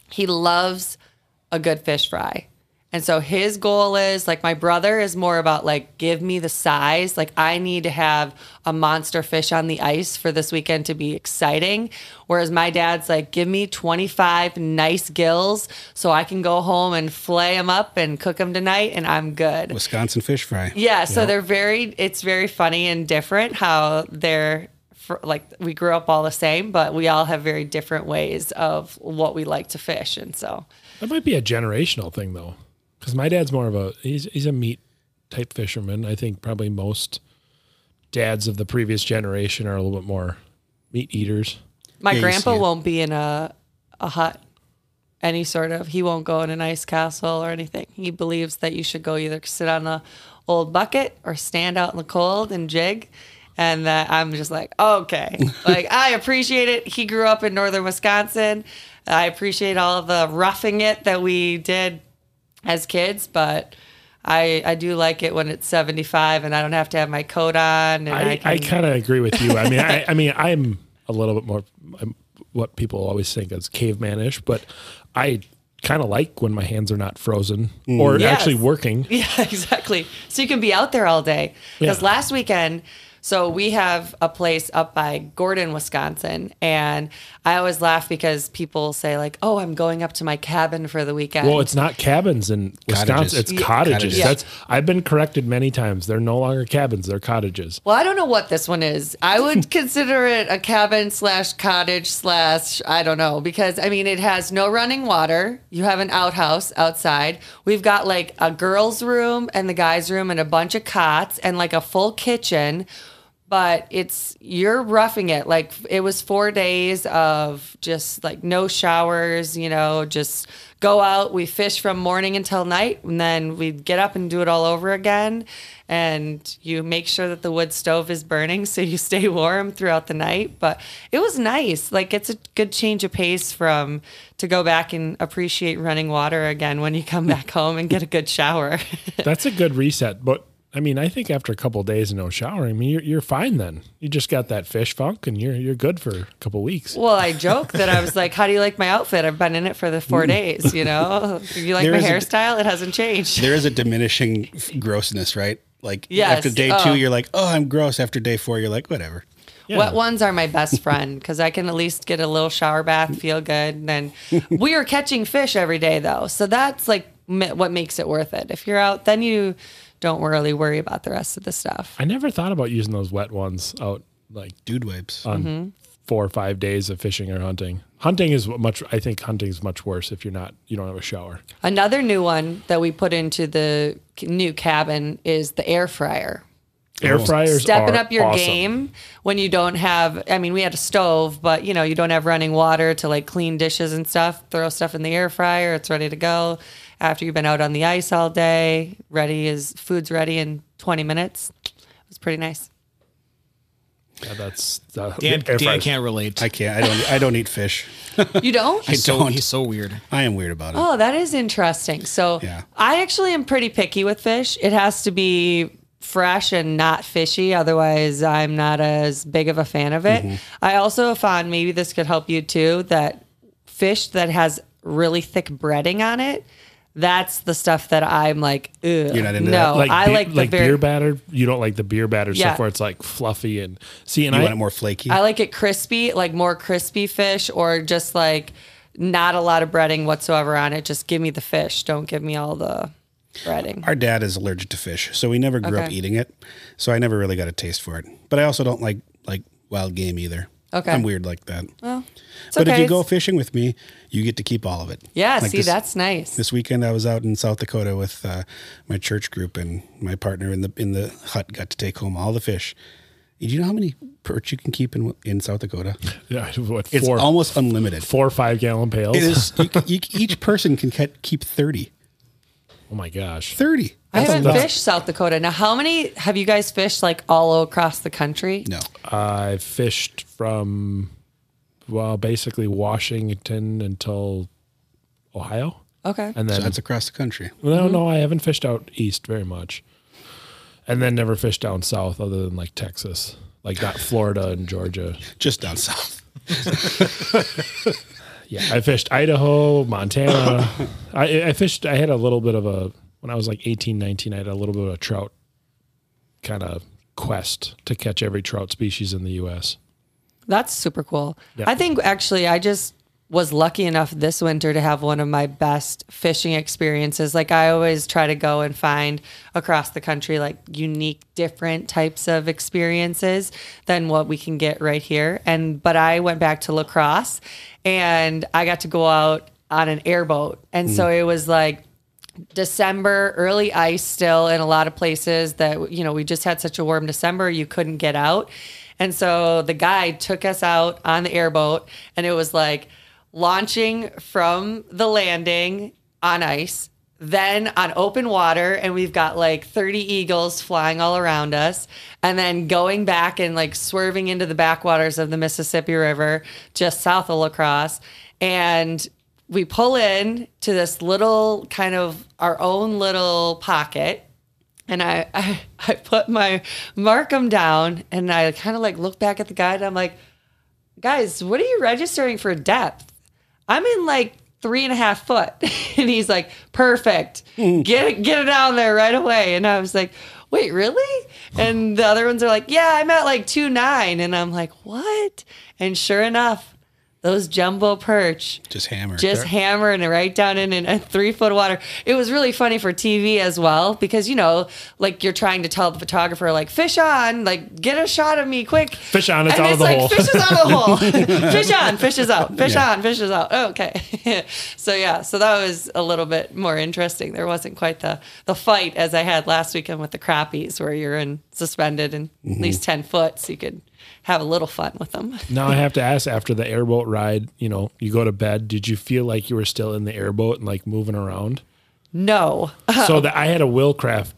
he loves a good fish fry. And so his goal is like my brother is more about like give me the size. Like I need to have a monster fish on the ice for this weekend to be exciting. Whereas my dad's like give me 25 nice gills so I can go home and flay them up and cook them tonight and I'm good. Wisconsin fish fry. Yeah, so they're very it's very funny and different how they're like we grew up all the same, but we all have very different ways of what we like to fish and so that might be a generational thing, though, because my dad's more of a he's he's a meat type fisherman. I think probably most dads of the previous generation are a little bit more meat eaters. My Yeah, you grandpa see it. won't be in a a hut, any sort of. He won't go in an ice castle or anything. He believes that you should go either sit on a old bucket or stand out in the cold and jig. And that I'm just like, okay, *laughs* like I appreciate it. He grew up in northern Wisconsin. I appreciate all the roughing it that we did as kids, but I I do like it when it's 75 and I don't have to have my coat on. And I, I, can, I kind of agree with you. I mean, I, *laughs* I mean, I'm a little bit more I'm what people always think as cavemanish, but I kind of like when my hands are not frozen mm. or Yes. actually working. *laughs* Yeah, exactly. So you can be out there all day. Because Yeah. last weekend, so we have a place up by Gordon, Wisconsin, and I always laugh because people say like, "Oh, I'm going up to my cabin for the weekend." Well, it's not cabins in Wisconsin; Cottages. it's Yeah. cottages. Cottages. That's I've been corrected many times. They're no longer cabins; they're cottages. Well, I don't know what this one is. I would *laughs* consider it a cabin slash cottage slash I don't know because I mean it has no running water. You have an outhouse outside. We've got like a girls' room and the guys' room and a bunch of cots and like a full kitchen. But it's you're roughing it. Like it was four days of just like no showers, you know, just go out. We fish from morning until night, and then we get up and do it all over again. And you make sure that the wood stove is burning so you *laughs* stay warm throughout the night. But it was nice. Like it's a good change of pace from to go back and appreciate running water again when you come back home and get a good shower. *laughs* That's a good reset. But I mean, I think after a couple of days of no showering, I mean, you're, you're fine then. You just got that fish funk, and you're you're good for a couple of weeks. well, I joke that I was like, "How do you like my outfit? I've been in it for the four mm. days. You know, If *laughs* you like There my is a- hairstyle? it hasn't changed." There is a diminishing grossness, right? Like Yes. after day Oh. two, you're like, oh, I'm gross. After day four, you're like, whatever. Yeah. Wet ones are my best *laughs* friend because I can at least get a little shower bath, feel good. And then *laughs* we are catching fish every day though, so that's like what makes it worth it. If you're out, then you don't really worry about the rest of the stuff. I never thought about using those wet ones out like Dude wipes. on Mm-hmm. four or five days of fishing or hunting. Hunting is much. I think hunting is much worse if you're not you don't have a shower. Another new one that we put into the new cabin is the air fryer. Air fryers stepping are up your awesome. game when you don't have i mean we had a stove but you know you don't have running water to like clean dishes and stuff throw stuff in the air fryer it's ready to go after you've been out on the ice all day ready is food's ready in 20 minutes it was pretty nice Yeah, that's uh, Dan, air Dan fryers. can't relate. I can't. I don't. I don't eat fish. *laughs* You don't? he's so don't. he's so weird. I am weird about it. Oh, that is interesting. So Yeah. I actually am pretty picky with fish. It has to be fresh and not fishy. Otherwise, I'm not as big of a fan of it. Mm-hmm. I also found maybe this could help you too that fish that has really thick breading on it. That's the stuff that I'm like, Ugh. You're not into no, that? like I beer, like the like very, beer batter. You don't like the beer batter Yeah. stuff where it's like fluffy and see. And you I want it more flaky? I like it crispy, like more crispy fish, or just like not a lot of breading whatsoever on it. Just give me the fish. Don't give me all the breading. Our dad is allergic to fish, so we never grew up Okay. eating it. So I never really got a taste for it. But I also don't like like wild game either. Okay. I'm weird like that. Well, it's but if you go fishing with me, you get to keep all of it. yeah, Like see, this- that's nice. This weekend, I was out in South Dakota with uh, my church group, and my partner in the in the hut got to take home all the fish. Do you know how many perch you can keep in in South Dakota? *laughs* yeah, what It's four almost unlimited. four or five gallon pails. It is. You, *laughs* you, each person can ke- keep 30. Oh my gosh. 30. I haven't lot. fished South Dakota. Now, how many have you guys fished like all across the country? No. I fished from well, basically Washington until Ohio, Okay. and So then that's across the country. no, mm-hmm. no, I haven't fished out east very much, and then never fished down south other than like Texas, like not Florida and Georgia. Just down south. *laughs* Yeah, I fished Idaho, Montana. I, I fished. I had a little bit of a when I was like 18, 19, I had a little bit of a trout kind of quest to catch every trout species in the U.S. That's super cool. Yeah. I think actually I just was lucky enough this winter to have one of my best fishing experiences. Like I always try to go and find across the country like unique different types of experiences than what we can get right here. And but I went back to La Crosse and I got to go out on an airboat. And so mm. it was like December, early ice still in a lot of places that, you know, we just had such a warm December, you couldn't get out. And so the guide took us out on the airboat and it was like launching from the landing on ice, then on open water. And we've got like 30 eagles flying all around us. And then going back and like swerving into the backwaters of the Mississippi River just south of La Crosse. And we pull in to this little kind of our own little pocket and I, *laughs* I I put my Marcum down and I kind of like look back at the guide and I'm like, guys, what are you registering for depth? I'm in like three and a half foot. *laughs* and he's like, perfect. Mm. Get it, get it down there right away. And I was like, wait, really? And the other ones are like, yeah, I'm at like two nine. And I'm like, what? And sure enough, those jumbo perch Just hammer. just hammering it right down in, in a three foot water. It was really funny for TV as well because you know, like you're trying to tell the photographer, like fish on, like get a shot of me quick. Fish on, it's and out of it's the like hole. fish is out of the hole. *laughs* *laughs* fish on, fish is out. Fish Yeah. on, fish is out. Okay, *laughs* so yeah, so that was a little bit more interesting. There wasn't quite the the fight as I had last weekend with the crappies, where you're in suspended in Mm-hmm. at least ten foot, so you could have a little fun with them. *laughs* Now I have to ask after the airboat ride, you know, you go to bed, did you feel like you were still in the airboat and like moving around? No, *laughs* so that I had a Willcraft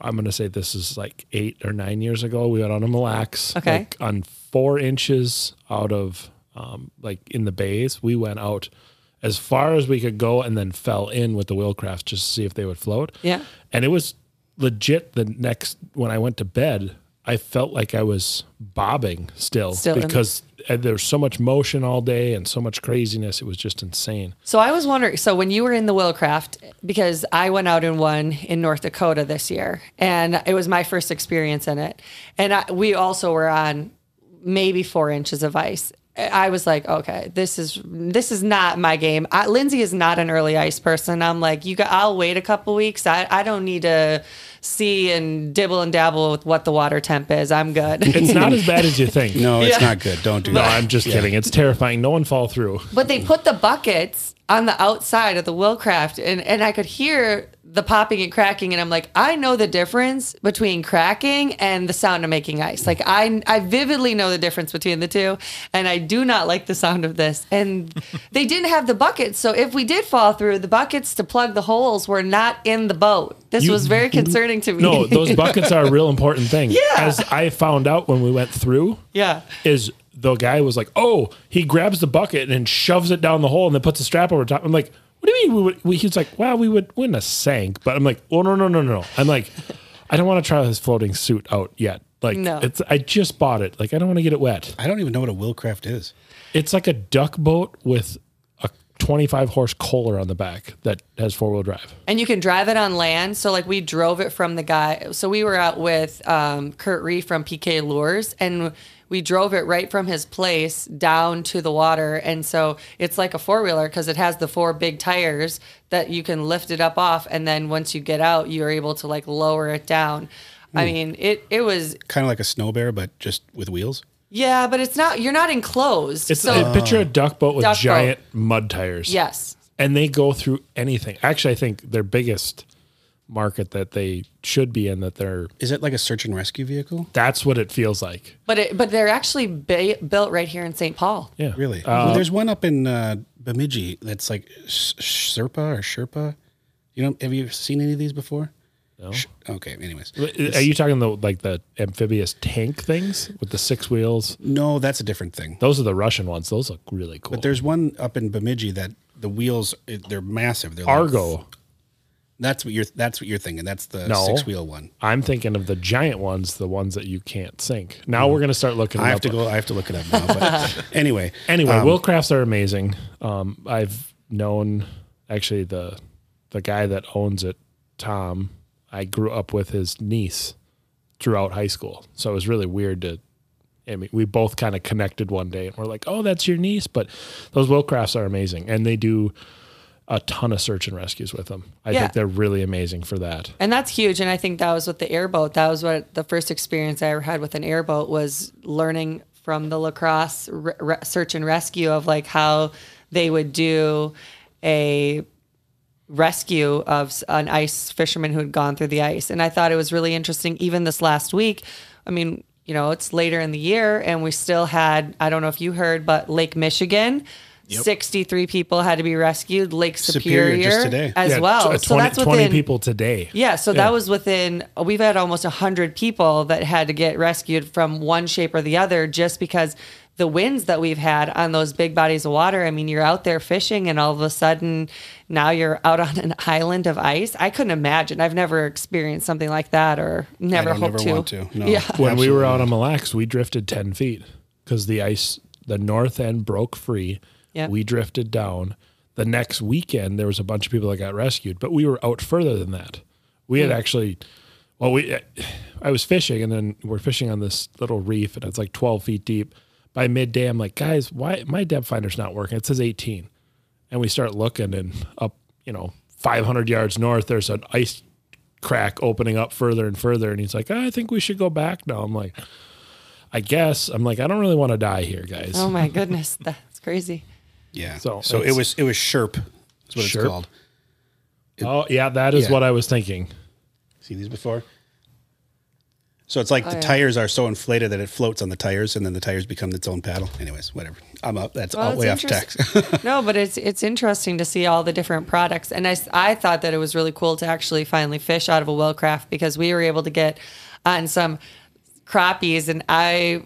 I'm gonna say this is like eight or nine years ago. We went on a Mille Lacs, Okay. like on four inches out of um, like in the bays. We went out as far as we could go and then fell in with the Willcraft just to see if they would float. Yeah. and it was legit. The next when I went to bed, I felt like I was bobbing still, Still because uh, there was so much motion all day and so much craziness. It was just insane. So I was wondering. So when you were in the Willcraft, because I went out in one in North Dakota this year, and it was my first experience in it, and I, we also were on maybe four inches of ice. I was like, okay, this is this is not my game. I, Lindsey is not an early ice person. I'm like, you got, I'll wait a couple weeks. I, I don't need to see and dibble and dabble with what the water temp is. I'm good. It's not *laughs* as bad as you think. No, it's Yeah. not good. Don't do No, that. I'm just kidding. It's terrifying. No one fall through. But they put the buckets on the outside of the Willcraft, and, and I could hear the popping and cracking and I'm like I know the difference between cracking and the sound of making ice. Like I I vividly know the difference between the two and I do not like the sound of this. And *laughs* they didn't have the buckets. So if we did fall through, the buckets to plug the holes were not in the boat. This You- was very *laughs* concerning to me. No, those *laughs* buckets are a real important thing. Yeah. As I found out when we went through, yeah. is the guy was like, "Oh, he grabs the bucket and then shoves it down the hole and then puts a strap over top." I'm like, "What do you mean?" We would, we, he's like, "Well, we would wouldn't have sank," but I'm like, "Oh no, no, no, no!" No. I'm like, I don't want to try his floating suit out yet. Like, No. it's I just bought it. Like, I don't want to get it wet. I don't even know what a Willcraft is. It's like a duck boat with a 25 horse Kohler on the back that has four wheel drive. And you can drive it on land. So like we drove it from the guy. So we were out with um, Kurt Reef from PK Lures, and we drove it right from his place down to the water. And so it's like a four wheeler because it has the four big tires that you can lift it up off, and then once you get out, you are able to like lower it down. I hmm. mean, it it was Kind of like a snow bear, but just with wheels. yeah, but it's not. You're not enclosed. It's so a picture a duck boat with Duck boat. giant mud tires. yes, and they go through anything. Actually, I think their biggest market that they should be in that they're Is it like a search and rescue vehicle? that's what it feels like. but it, but they're actually ba- built right here in St. Paul. Yeah, Really? Uh, There's one up in uh, Bemidji that's like Sh- Sherpa or Sherpa. You know, have you seen any of these before? No. okay. Anyways, Are you talking the like the amphibious tank things with the six wheels? no, that's a different thing. Those are the Russian ones. Those look really cool. But there's one up in Bemidji that the wheels it- they're massive. They're like- Argo. That's what you're. That's what you're thinking. That's the No. six wheel one. I'm thinking of the giant ones, the ones that you can't sink. Now we're gonna start looking. I have to go. I have to look it up now. But *laughs* anyway, Anyway, um, Willcrafts are amazing. Um, I've known actually the the guy that owns it, Tom. I grew up with his niece throughout high school, so it was really weird to. I mean, we both kind of connected one day, and we're like, "Oh, that's your niece." But those Willcrafts are amazing, and they do a ton of search and rescues with them. I Yeah. think they're really amazing for that. And that's huge. And I think that was with the airboat. That was what the first experience I ever had with an airboat was learning from the La Crosse re- re- search and rescue of like how they would do a rescue of an ice fisherman who had gone through the ice. And I thought it was really interesting. Even this last week, I mean, you know, it's later in the year and we still had, I don't know if you heard, but Lake Michigan. 63 people had to be rescued. Lake Superior, Superior just today. as Yeah, well. tw- so 20, that's 20 within people today. yeah, so Yeah. that was within, we've had almost 100 people that had to get rescued from one shape or the other just because the winds that we've had on those big bodies of water. I mean, you're out there fishing and all of a sudden now you're out on an *laughs* island of ice. I couldn't imagine. I've never experienced something like that or never I don't hope never to. want to. No. Yeah. when we were out on Mille Lacs, we drifted 10 feet because the ice, the north end broke free. We drifted down. The next weekend, there was a bunch of people that got rescued, but we were out further than that. We Hmm. had actually, well, we, I was fishing and then we're fishing on this little reef and it's like 12 feet deep. By midday, I'm like, guys, why my depth finder's not working? It says 18. And we start looking and up, you know, 500 yards north, there's an ice crack opening up further and further. And he's like, I think we should go back now. I'm like, I guess. I'm like, I don't really want to die here, guys. Oh my *laughs* goodness. That's crazy. Yeah. So So, it was it was Sherp. That's what Sherp? it's called. oh, yeah, that is Yeah. what I was thinking. Seen these before? So it's like oh, the Oh, yeah. tires are so inflated that it floats on the tires, and then the tires become its own paddle. Anyways, whatever. I'm up. That's all way off it's tax. *laughs* no, but it's it's interesting to see all the different products, and I I thought that it was really cool to actually finally fish out of a Willcraft because we were able to get uh, on some crappies, and I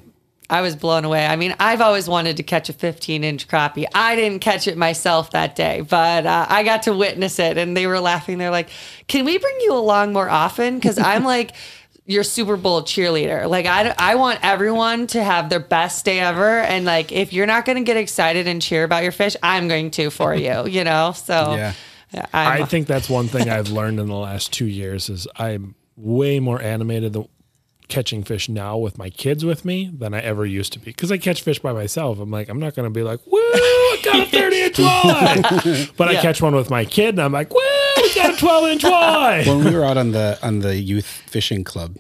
I was blown away. I mean, I've always wanted to catch a 15 inch crappie. I didn't catch it myself that day, but uh, I got to witness it, and they were laughing. They're like, "Can we bring you along more often?" Because I'm *laughs* like. Your Super Bowl cheerleader. Like, I, I want everyone to have their best day ever. And, like, if you're not going to get excited and cheer about your fish, I'm going to for you, *laughs* you know? So, Yeah. I'm, I think that's one thing I've learned in the last two years is I'm way more animated than catching fish now with my kids with me than I ever used to be. Because I catch fish by myself. I'm like, I'm not going to be like, woo, I got a 30 inch *laughs* walleye. But I catch one with my kid and I'm like, woo, we got a 12 inch walleye. when we were out on the on the youth fishing club,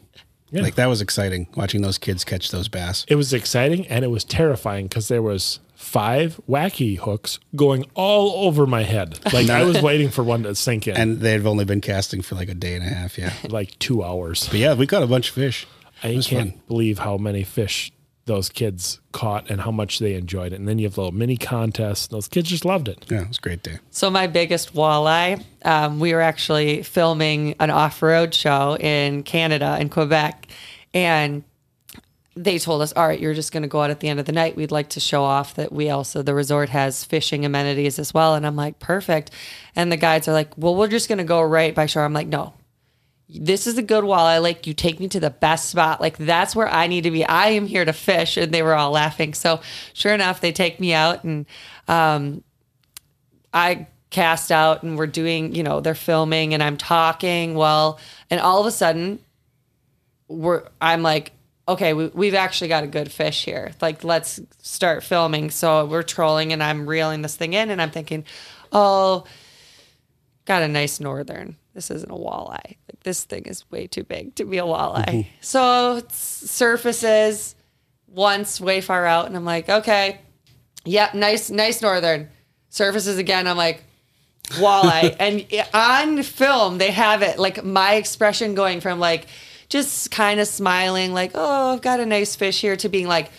Yeah. like that was exciting watching those kids catch those bass. it was exciting and it was terrifying because there was five wacky hooks going all over my head. *laughs* Like I was waiting for one to sink in, And they've only been casting for like a day and a half. Yeah. *laughs* like two hours. But yeah, we caught a bunch of fish. I can't fun. believe how many fish those kids caught and how much they enjoyed it. And then you have little mini contests. Those kids just loved it. Yeah, it was a great day. So my biggest walleye, um, we were actually filming an off-road show in Canada in Quebec, and they told us, "All right, you're just going to go out at the end of the night. We'd like to show off that we also the resort has fishing amenities as well." And I'm like, "Perfect." And the guides are like, "Well, we're just going to go right by shore." I'm like, "No." This is a good walleye lake. You take me to the best spot. Like that's where I need to be. I am here to fish. And they were all laughing. So sure enough, they take me out and um, I cast out and we're doing, you know, they're filming and I'm talking. Well, and all of a sudden, we're I'm like, okay, we, we've actually got a good fish here. Like, let's start filming. So we're trolling and I'm reeling this thing in and I'm thinking, oh, got a nice northern. This isn't a walleye. Like, this thing is way too big to be a walleye. Mm-hmm. so it's surfaces once way far out and I'm like, okay, Yep, nice, nice northern. Surfaces again. I'm like, walleye. *laughs* and on film, they have it like my expression going from like just kind of smiling, like, oh, I've got a nice fish here, to being like,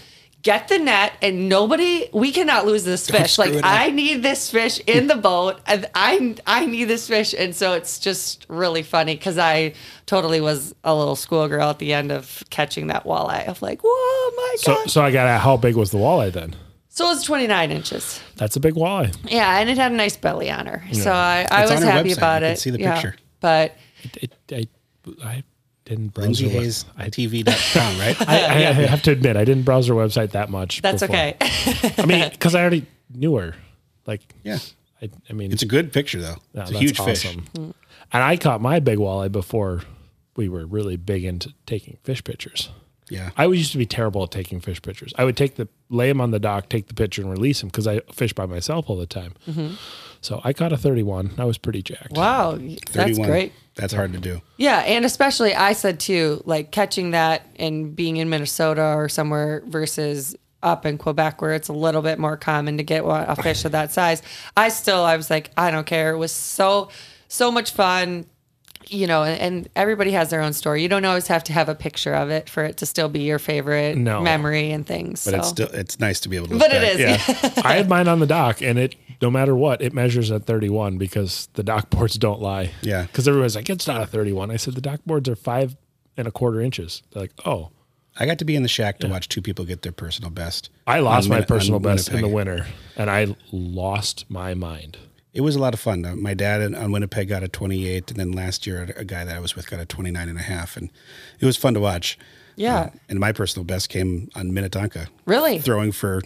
get the net and nobody, we cannot lose this fish. Like. I need this fish in the boat and I, I need this fish. And so it's just really funny because I totally was a little schoolgirl at the end of catching that walleye. of like, whoa, my So, God. so I got how big was the walleye then? So it was 29 inches. That's a big walleye. Yeah, and it had a nice belly on her. So I, I It's was happy website. about it. see the Yeah. picture. But It, it, I, I didn't browse her web- I, right? *laughs* *laughs* I, I, I have to admit, I didn't browse her website that much. that's before. okay. I mean, *laughs* because I already knew her. Like, yeah. I, I mean, It's a good picture, though. yeah, it's a that's huge fish. awesome. And I caught my big walleye before we were really big into taking fish pictures. Yeah. I used to be terrible at taking fish pictures. I would take the lay them on the dock, take the picture, and release them because I fish by myself all the time. Mm-hmm. So I caught a 31. I was pretty jacked. wow, that's 31. great. That's hard to do. Yeah, and especially I said too, like catching that and being in Minnesota or somewhere versus up in Quebec where it's a little bit more common to get a fish of that size. I still I was like, I don't care. It was so so much fun. You know, and, and everybody has their own story. You don't always have to have a picture of it for it to still be your favorite No. memory and things. But so. it's still it's nice to be able to. But look it back. is. Yeah. *laughs* I had mine on the dock and it no matter what, it measures at 31 because the dock *laughs* boards don't lie. Yeah. Because everyone's like, it's not a 31. I said the dock boards are five and a quarter inches. They're like, oh. I got to be in the shack to watch two people get their personal best. I lost on my Min- personal on best in the Winnipeg. winter and I lost my mind. It was a lot of fun. Uh, My dad on Winnipeg got a 28, and then last year a guy that I was with got a 29 and a half, and it was fun to watch. Yeah. Uh, and my personal best came on Minnetonka. Really? Throwing for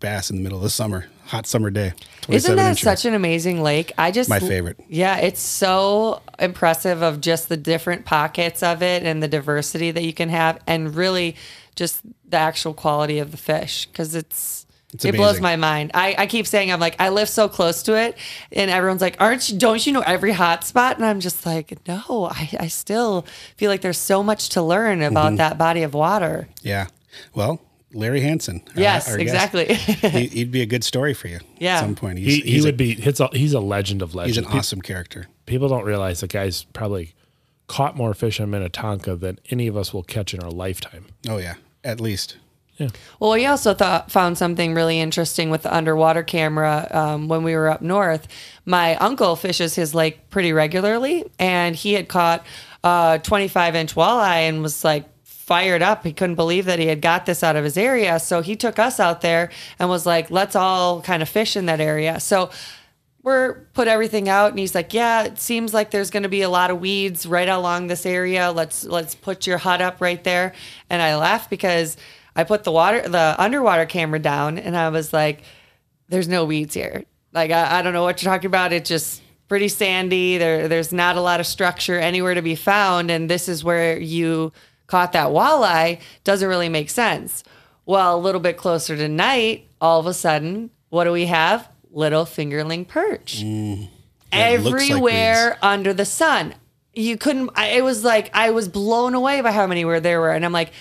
bass in the middle of the summer, hot summer day. Isn't that such an amazing lake? I just My favorite. Yeah, it's so impressive of just the different pockets of it and the diversity that you can have, and really just the actual quality of the fish because it's. It's it blows my mind. I, I keep saying I'm like I live so close to it, and everyone's like, "Aren't you? Don't you know every hot spot?" And I'm just like, "No, I, I still feel like there's so much to learn about Mm-hmm. that body of water." Yeah. Well, Larry Hansen. our- Yes, our guest, exactly. *laughs* he, he'd be a good story for you. Yeah. At some point. He, He's, he would a, be, he's a, he's a legend of legends. He's an awesome character. People don't realize the guy's probably caught more fish in Minnetonka than any of us will catch in our lifetime. Oh yeah, at least. Well, we also thought found something really interesting with the underwater camera um, when we were up north. My uncle fishes his lake pretty regularly, and he had caught a 25 inch walleye and was like fired up. He couldn't believe that he had got this out of his area, so he took us out there and was like, "Let's all kind of fish in that area." So we're put everything out and he's like yeah it seems like there's going to be a lot of weeds right along this area let's let's put your hut up right there and i laughed because i put the water the underwater camera down and i was like there's no weeds here. Like i, I don't know what you're talking about. It's just pretty sandy. There there's not a lot of structure anywhere to be found and this is where you caught that walleye. Doesn't really make sense. Well a little bit closer to night all of a sudden what do we have? Little fingerling perch. Mm. looks like everywhere under the sun. You couldn't. I, it was like I was blown away by how many were there were, and I'm like,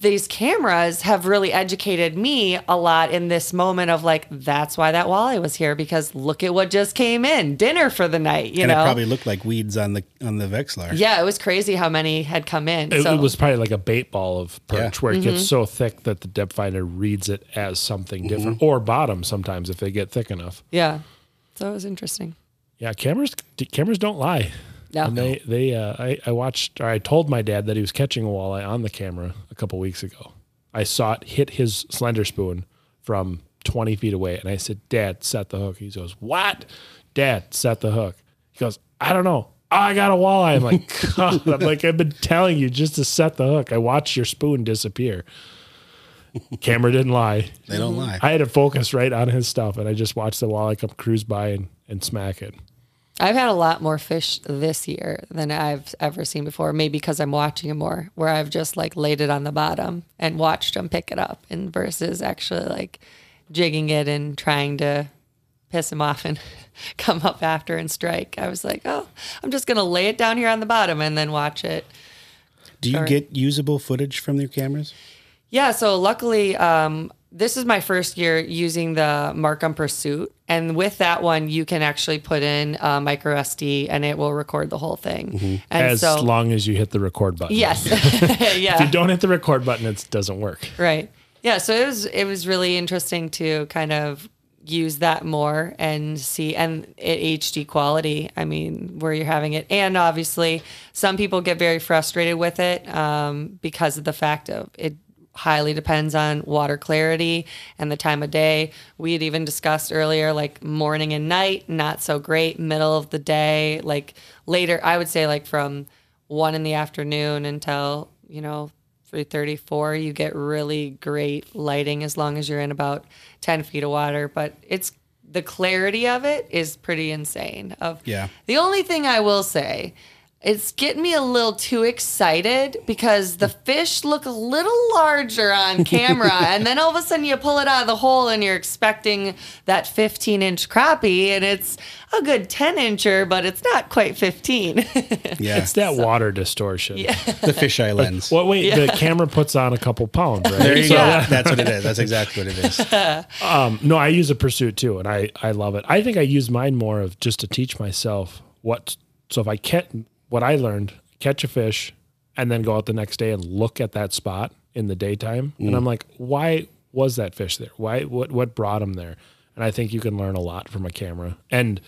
these cameras have really educated me a lot in this moment of like that's why that walleye was here because look at what just came in dinner for the night you and know it probably looked like weeds on the on the Vexilar. yeah it was crazy how many had come in It, so it was probably like a bait ball of perch Yeah. where it Mm-hmm. gets so thick that the depth finder reads it as something different or bottom sometimes if they get thick enough. yeah so it was interesting Yeah, cameras cameras don't lie. No. And they they uh, I, I watched or I told my dad that he was catching a walleye on the camera a couple weeks ago. I saw it hit his slender spoon from 20 feet away, and I said, "Dad, set the hook." He goes, "What?" Dad, set the hook. He goes, "I don't know." Oh, I got a walleye. I'm like, *laughs* God. I'm like, I've been telling you just to set the hook. I watched your spoon disappear. Camera didn't lie. They don't lie. I had to focus right on his stuff, and I just watched the walleye come cruise by and, and smack it. I've had a lot more fish this year than I've ever seen before. Maybe because I'm watching them more, where I've just like laid it on the bottom and watched them pick it up, and versus actually like jigging it and trying to piss him off and *laughs* come up after and strike. I was like, oh, I'm just gonna lay it down here on the bottom and then watch it. Do you Sorry. get usable footage from your cameras? Yeah, so luckily, um, this is my first year using the Marcum Pursuit, and with that one, you can actually put in uh, micro SD, and it will record the whole thing. And As so, long as you hit the record button. yes, *laughs* *laughs* yeah. If you don't hit the record button, it doesn't work. right, yeah. So it was it was really interesting to kind of use that more and see and at HD quality. I mean, where you're having it, and obviously, some people get very frustrated with it um, because of the fact of it highly depends on water clarity and the time of day. We had even discussed earlier, like morning and night, not so great. Middle of the day, like later, I would say like from one in the afternoon until you know three thirty four. You get really great lighting as long as you're in about ten feet of water. But it's the clarity of it is pretty insane. Of Yeah. the only thing I will say, it's getting me a little too excited because the *laughs* fish look a little larger on camera. *laughs* and then all of a sudden you pull it out of the hole and you're expecting that 15 inch crappie and it's a good 10 incher, but it's not quite 15. *laughs* Yeah, It's that water distortion. Yeah. the fisheye lens. Well, wait, the camera puts on a couple pounds, right? there you So, go. Yeah. That's what it is. That's exactly what it is. Um, no, I use a pursuit too, and I, I love it. I think I use mine more of just to teach myself what. So if I catch what I learned, catch a fish, and then go out the next day and look at that spot in the daytime, and I'm like, why was that fish there? Why what what brought him there? And I think you can learn a lot from a camera. And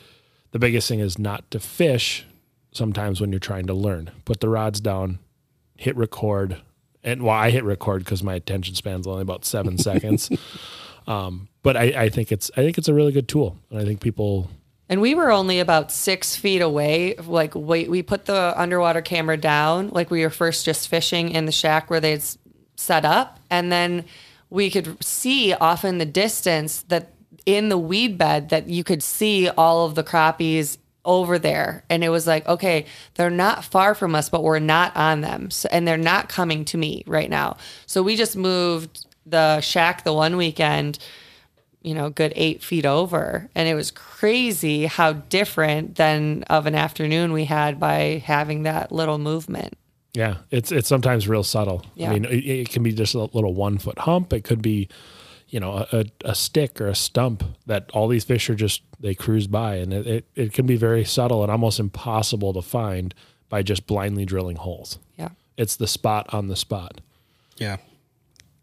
the biggest thing is not to fish sometimes when you're trying to learn. Put the rods down, hit record. And well, I hit record because my attention span's only about seven *laughs* seconds. Um, but I, I think it's I think it's a really good tool, and I think people And we were only about six feet away. Like we we put the underwater camera down. Like we were first just fishing in the shack where they'd set up, and then we could see off in the distance that in the weed bed that you could see all of the crappies over there and it was like okay they're not far from us but we're not on them so, and they're not coming to me right now so we just moved the shack the one weekend you know, good eight feet over. And it was crazy how different than of an afternoon we had by having that little movement. Yeah, it's it's sometimes real subtle. Yeah. I mean, it, it can be just a little one foot hump. It could be, you know, a, a stick or a stump that all these fish are just they cruise by, and it, it, it can be very subtle and almost impossible to find by just blindly drilling holes. Yeah. It's the spot on the spot. Yeah,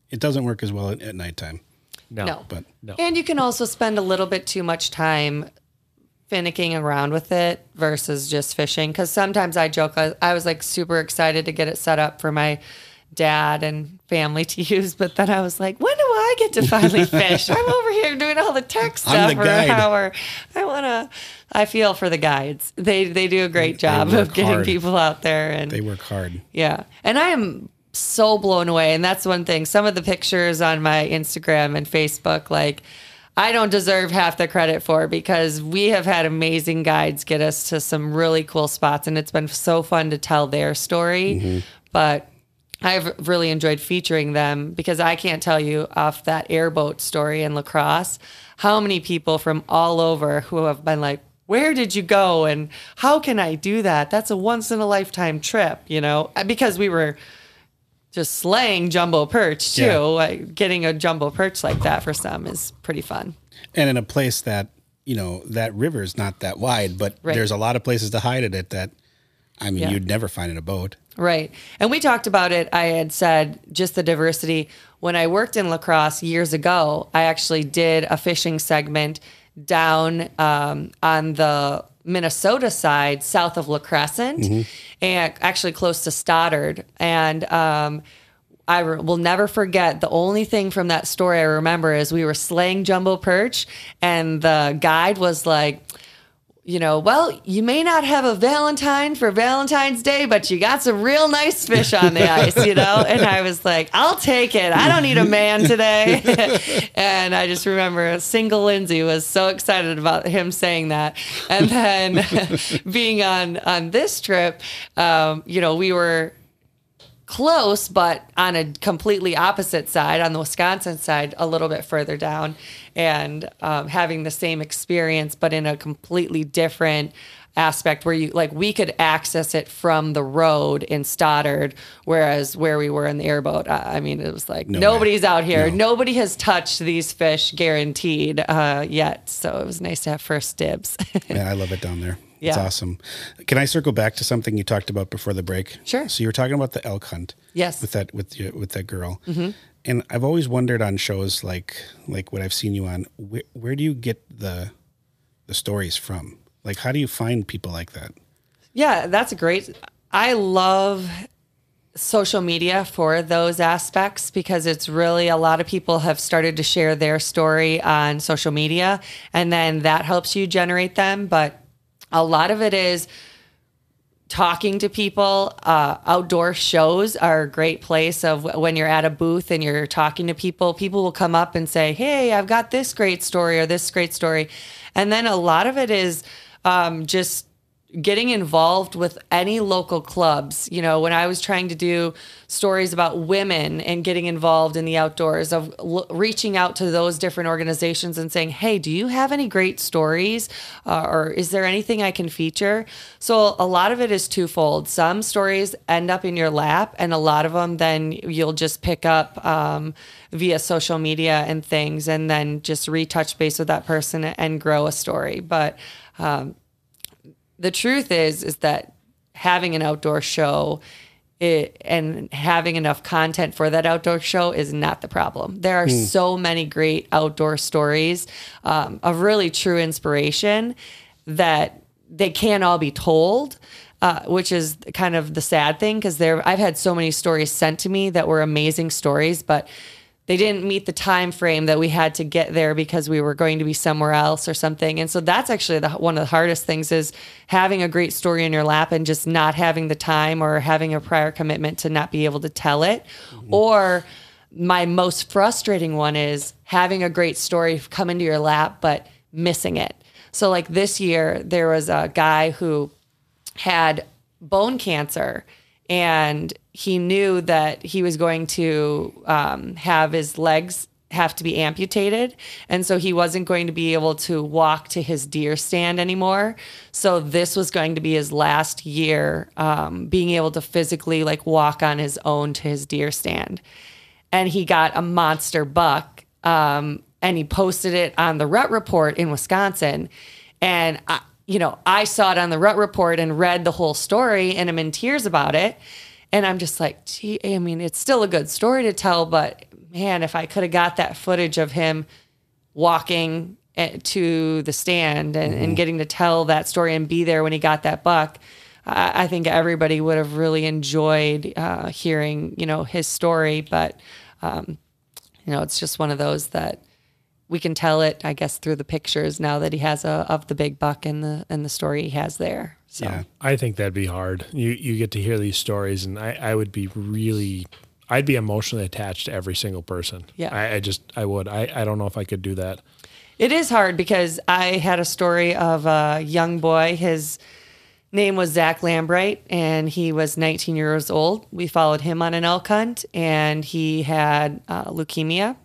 it doesn't work as well at, at nighttime. No, No. But no. And you can also spend a little bit too much time finicking around with it versus just fishing. Because sometimes I joke, I, I was like super excited to get it set up for my dad and family to *laughs* use. But then I was like, when do I get to finally *laughs* fish? I'm over here doing all the tech stuff the for guide. an hour. I want to, I feel for the guides. They, they do a great job of getting hard. people out there and they work hard. yeah. And I am so blown away. And that's one thing. Some of the pictures on my Instagram and Facebook, like, I don't deserve half the credit for because we have had amazing guides get us to some really cool spots. And it's been so fun to tell their story. Mm-hmm. But I've really enjoyed featuring them because I can't tell you off that airboat story in La Crosse how many people from all over who have been like, where did you go and how can I do that? That's a once in a lifetime trip, you know, uh, because we were just slaying jumbo perch too. Yeah. Like, getting a jumbo perch like that for some is pretty fun. and in a place that you know that river is not that wide, but Right. there's a lot of places to hide it at that. I mean, Yeah. you'd never find in a boat. Right. And we talked about it. I had said just the diversity. When I worked in La Crosse years ago, I actually did a fishing segment down um, on the Minnesota side, south of La Crescent, and actually close to Stoddard. And um, I re- will never forget the only thing from that story I remember is we were slaying jumbo perch, and the guide was like, you know, well, you may not have a Valentine for Valentine's Day, but you got some real nice fish on the *laughs* ice, you know? And I was like, I'll take it. I don't need a man today. *laughs* and I just remember single Lindsey was so excited about him saying that. And then *laughs* being on on this trip, um, you know, we were close, but on a completely opposite side, on the Wisconsin side, a little bit further down, and um, having the same experience, but in a completely different aspect where you like we could access it from the road in Stoddard, whereas where we were in the airboat, I, I mean, it was like No nobody's way. out here, No. nobody has touched these fish, guaranteed uh, yet. So it was nice to have first dibs. *laughs* Man, I love it down there. It's awesome. Can I circle back to something you talked about before the break? Sure. So you were talking about the elk hunt. Yes. With that with with that girl. Mm-hmm. And I've always wondered on shows like like what I've seen you on. Where, where do you get the the stories from? Like, how do you find people like that? Yeah, that's great. I love social media for those aspects because it's really a lot of people have started to share their story on social media and then that helps you generate them. But a lot of it is talking to people. Uh, outdoor shows are a great place of when you're at a booth and you're talking to people. People will come up and say, "Hey, I've got this great story or this great story," and then a lot of it is um, just getting involved with any local clubs. You know, when I was trying to do stories about women and getting involved in the outdoors, of l- reaching out to those different organizations and saying, "Hey, do you have any great stories, uh, or is there anything I can feature?" So a lot of it is twofold. Some stories end up in your lap, and a lot of them then you'll just pick up. Um, via social media and things and then just retouch base with that person and grow a story but um, the truth is is that having an outdoor show it, and having enough content for that outdoor show is not the problem. There are so many great outdoor stories um, of really true inspiration that they can't all be told. Uh, which is kind of the sad thing because there I've had so many stories sent to me that were amazing stories, but they didn't meet the time frame that we had to get there because we were going to be somewhere else or something. And so that's actually the, one of the hardest things is having a great story in your lap and just not having the time or having a prior commitment to not be able to tell it. Mm-hmm. Or my most frustrating one is having a great story come into your lap but missing it. So like this year there was a guy who had bone cancer and he knew that he was going to um, have his legs have to be amputated. And so he wasn't going to be able to walk to his deer stand anymore. So this was going to be his last year um, being able to physically like walk on his own to his deer stand. And he got a monster buck um, and he posted it on the rut report in wisconsin. And I, you know i saw it on the rut report and read the whole story and i'm in tears about it and i'm just like gee i mean it's still a good story to tell but man if i could have got that footage of him walking eh, to the stand and, and getting to tell that story and be there when he got that buck I I think everybody would have really enjoyed uh, hearing, you know, his story. But um, you know, it's just one of those that we can tell it, I guess, through the pictures now that he has a of the big buck and the and the story he has there. So Yeah. I think that'd be hard. You you get to hear these stories, and I, I would be really, I'd be emotionally attached to every single person. Yeah. I, I just I would. I, I don't know if I could do that. It is hard because I had a story of a young boy. His name was Zach Lambright, and he was 19 years old. We followed him on an elk hunt, and he had uh, leukemia,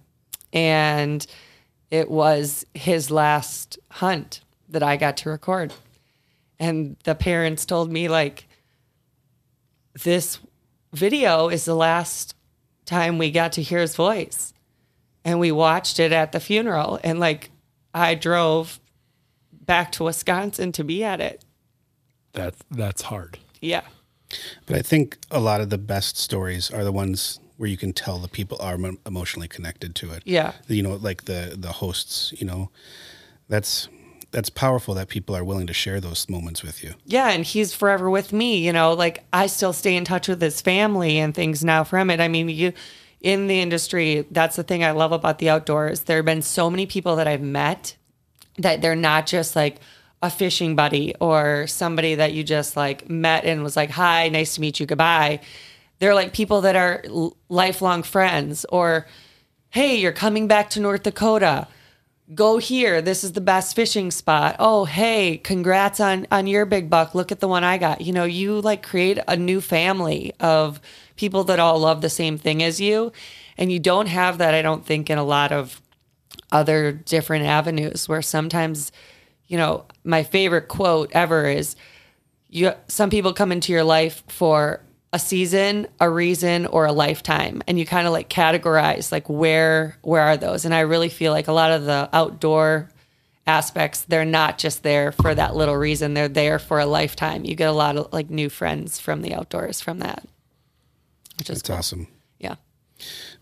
and it was his last hunt that I got to record. And the parents told me like, this video is the last time we got to hear his voice. And we watched it at the funeral. And like, I drove back to Wisconsin to be at it. That that's hard. Yeah. But I think a lot of the best stories are the ones where you can tell the people are emotionally connected to it. Yeah. You know, like the the hosts. You know, that's that's powerful that people are willing to share those moments with you. Yeah, and he's forever with me. You know, like I still stay in touch with his family and things now from it. I mean, you in the industry, that's the thing I love about the outdoors. There have been so many people that I've met that they're not just like a fishing buddy or somebody that you just like met and was like, "Hi, nice to meet you, goodbye." They're like people that are lifelong friends or, "Hey, you're coming back to North Dakota." Go here. This is the best fishing spot. Oh hey congrats on on your big buck. Look at the one i got. You know you like create a new family of people that all love the same thing as you. And you don't have that i don't think in a lot of other different avenues where sometimes you know my favorite quote ever is you some people come into your life for a season, a reason, or a lifetime, and you kind of like categorize like where where are those? And I really feel like a lot of the outdoor aspects they're not just there for that little reason; they're there for a lifetime. You get a lot of like new friends from the outdoors from that, which is That's cool. awesome. Yeah.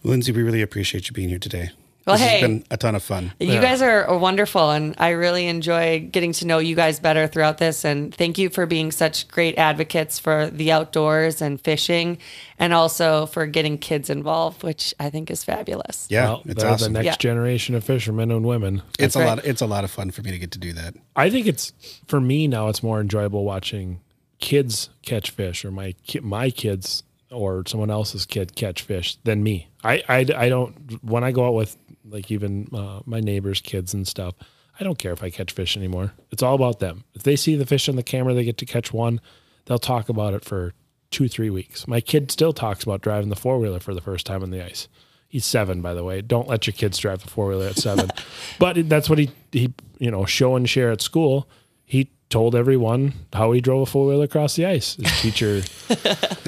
Lindsey, we really appreciate you being here today. Well, this hey. has been a ton of fun. You guys are, are wonderful, and I really enjoy getting to know you guys better throughout this. And thank you for being such great advocates for the outdoors and fishing, and also for getting kids involved, which I think is fabulous. Yeah, well, it's they're awesome. the next Yeah. generation of fishermen and women. it's a right. lot. It's a lot of fun for me to get to do that. I think it's for me now. It's more enjoyable watching kids catch fish, or my my kids or someone else's kid catch fish than me. I I, I don't when I go out with like even uh, my neighbors' kids and stuff. I don't care if I catch fish anymore. It's all about them. If they see the fish on the camera, they get to catch one. They'll talk about it for two three weeks. My kid still talks about driving the four wheeler for the first time on the ice. He's seven, by the way. Don't let your kids drive the four wheeler at seven. *laughs* but that's what he he you know show and share at school. He told everyone how he drove a four wheeler across the ice. His teacher, *laughs*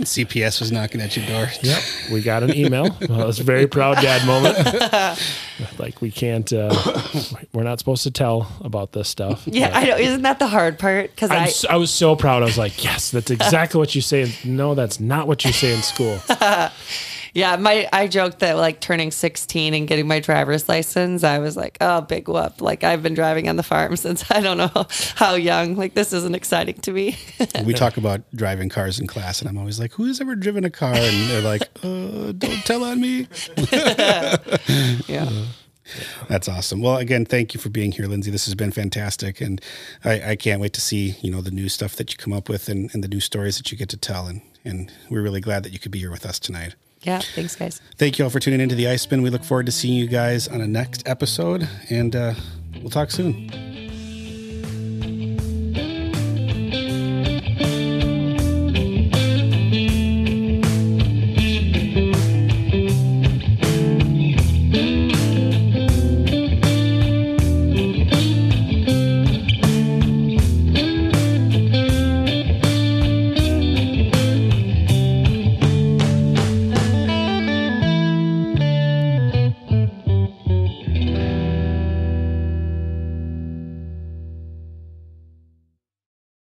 CPS was knocking at your door. yep, we got an email. Well, it was a very proud dad moment. *laughs* like we can't, uh, we're not supposed to tell about this stuff. *laughs* Yeah, I know. Isn't that the hard part? Because I'm I, so- I was so proud. I was like, yes, that's exactly what you say. No, that's not what you say in school. Yeah, my I joked that like turning 16 and getting my driver's license, I was like, oh, big whoop. Like I've been driving on the farm *laughs* since I don't know how young. Like this isn't exciting to me. *laughs* we talk about driving cars in class, and I'm always like, "Who's ever driven a car?" And they're like, *laughs* uh, "Don't tell on me." yeah. That's awesome. Well, again, thank you for being here, Lindsey. This has been fantastic, and I, I can't wait to see you know the new stuff that you come up with and, and the new stories that you get to tell. And and we're really glad that you could be here with us tonight. Yeah. Thanks, guys. Thank you all for tuning into the Icemen. We look forward to seeing you guys on a next episode, and uh, we'll talk soon.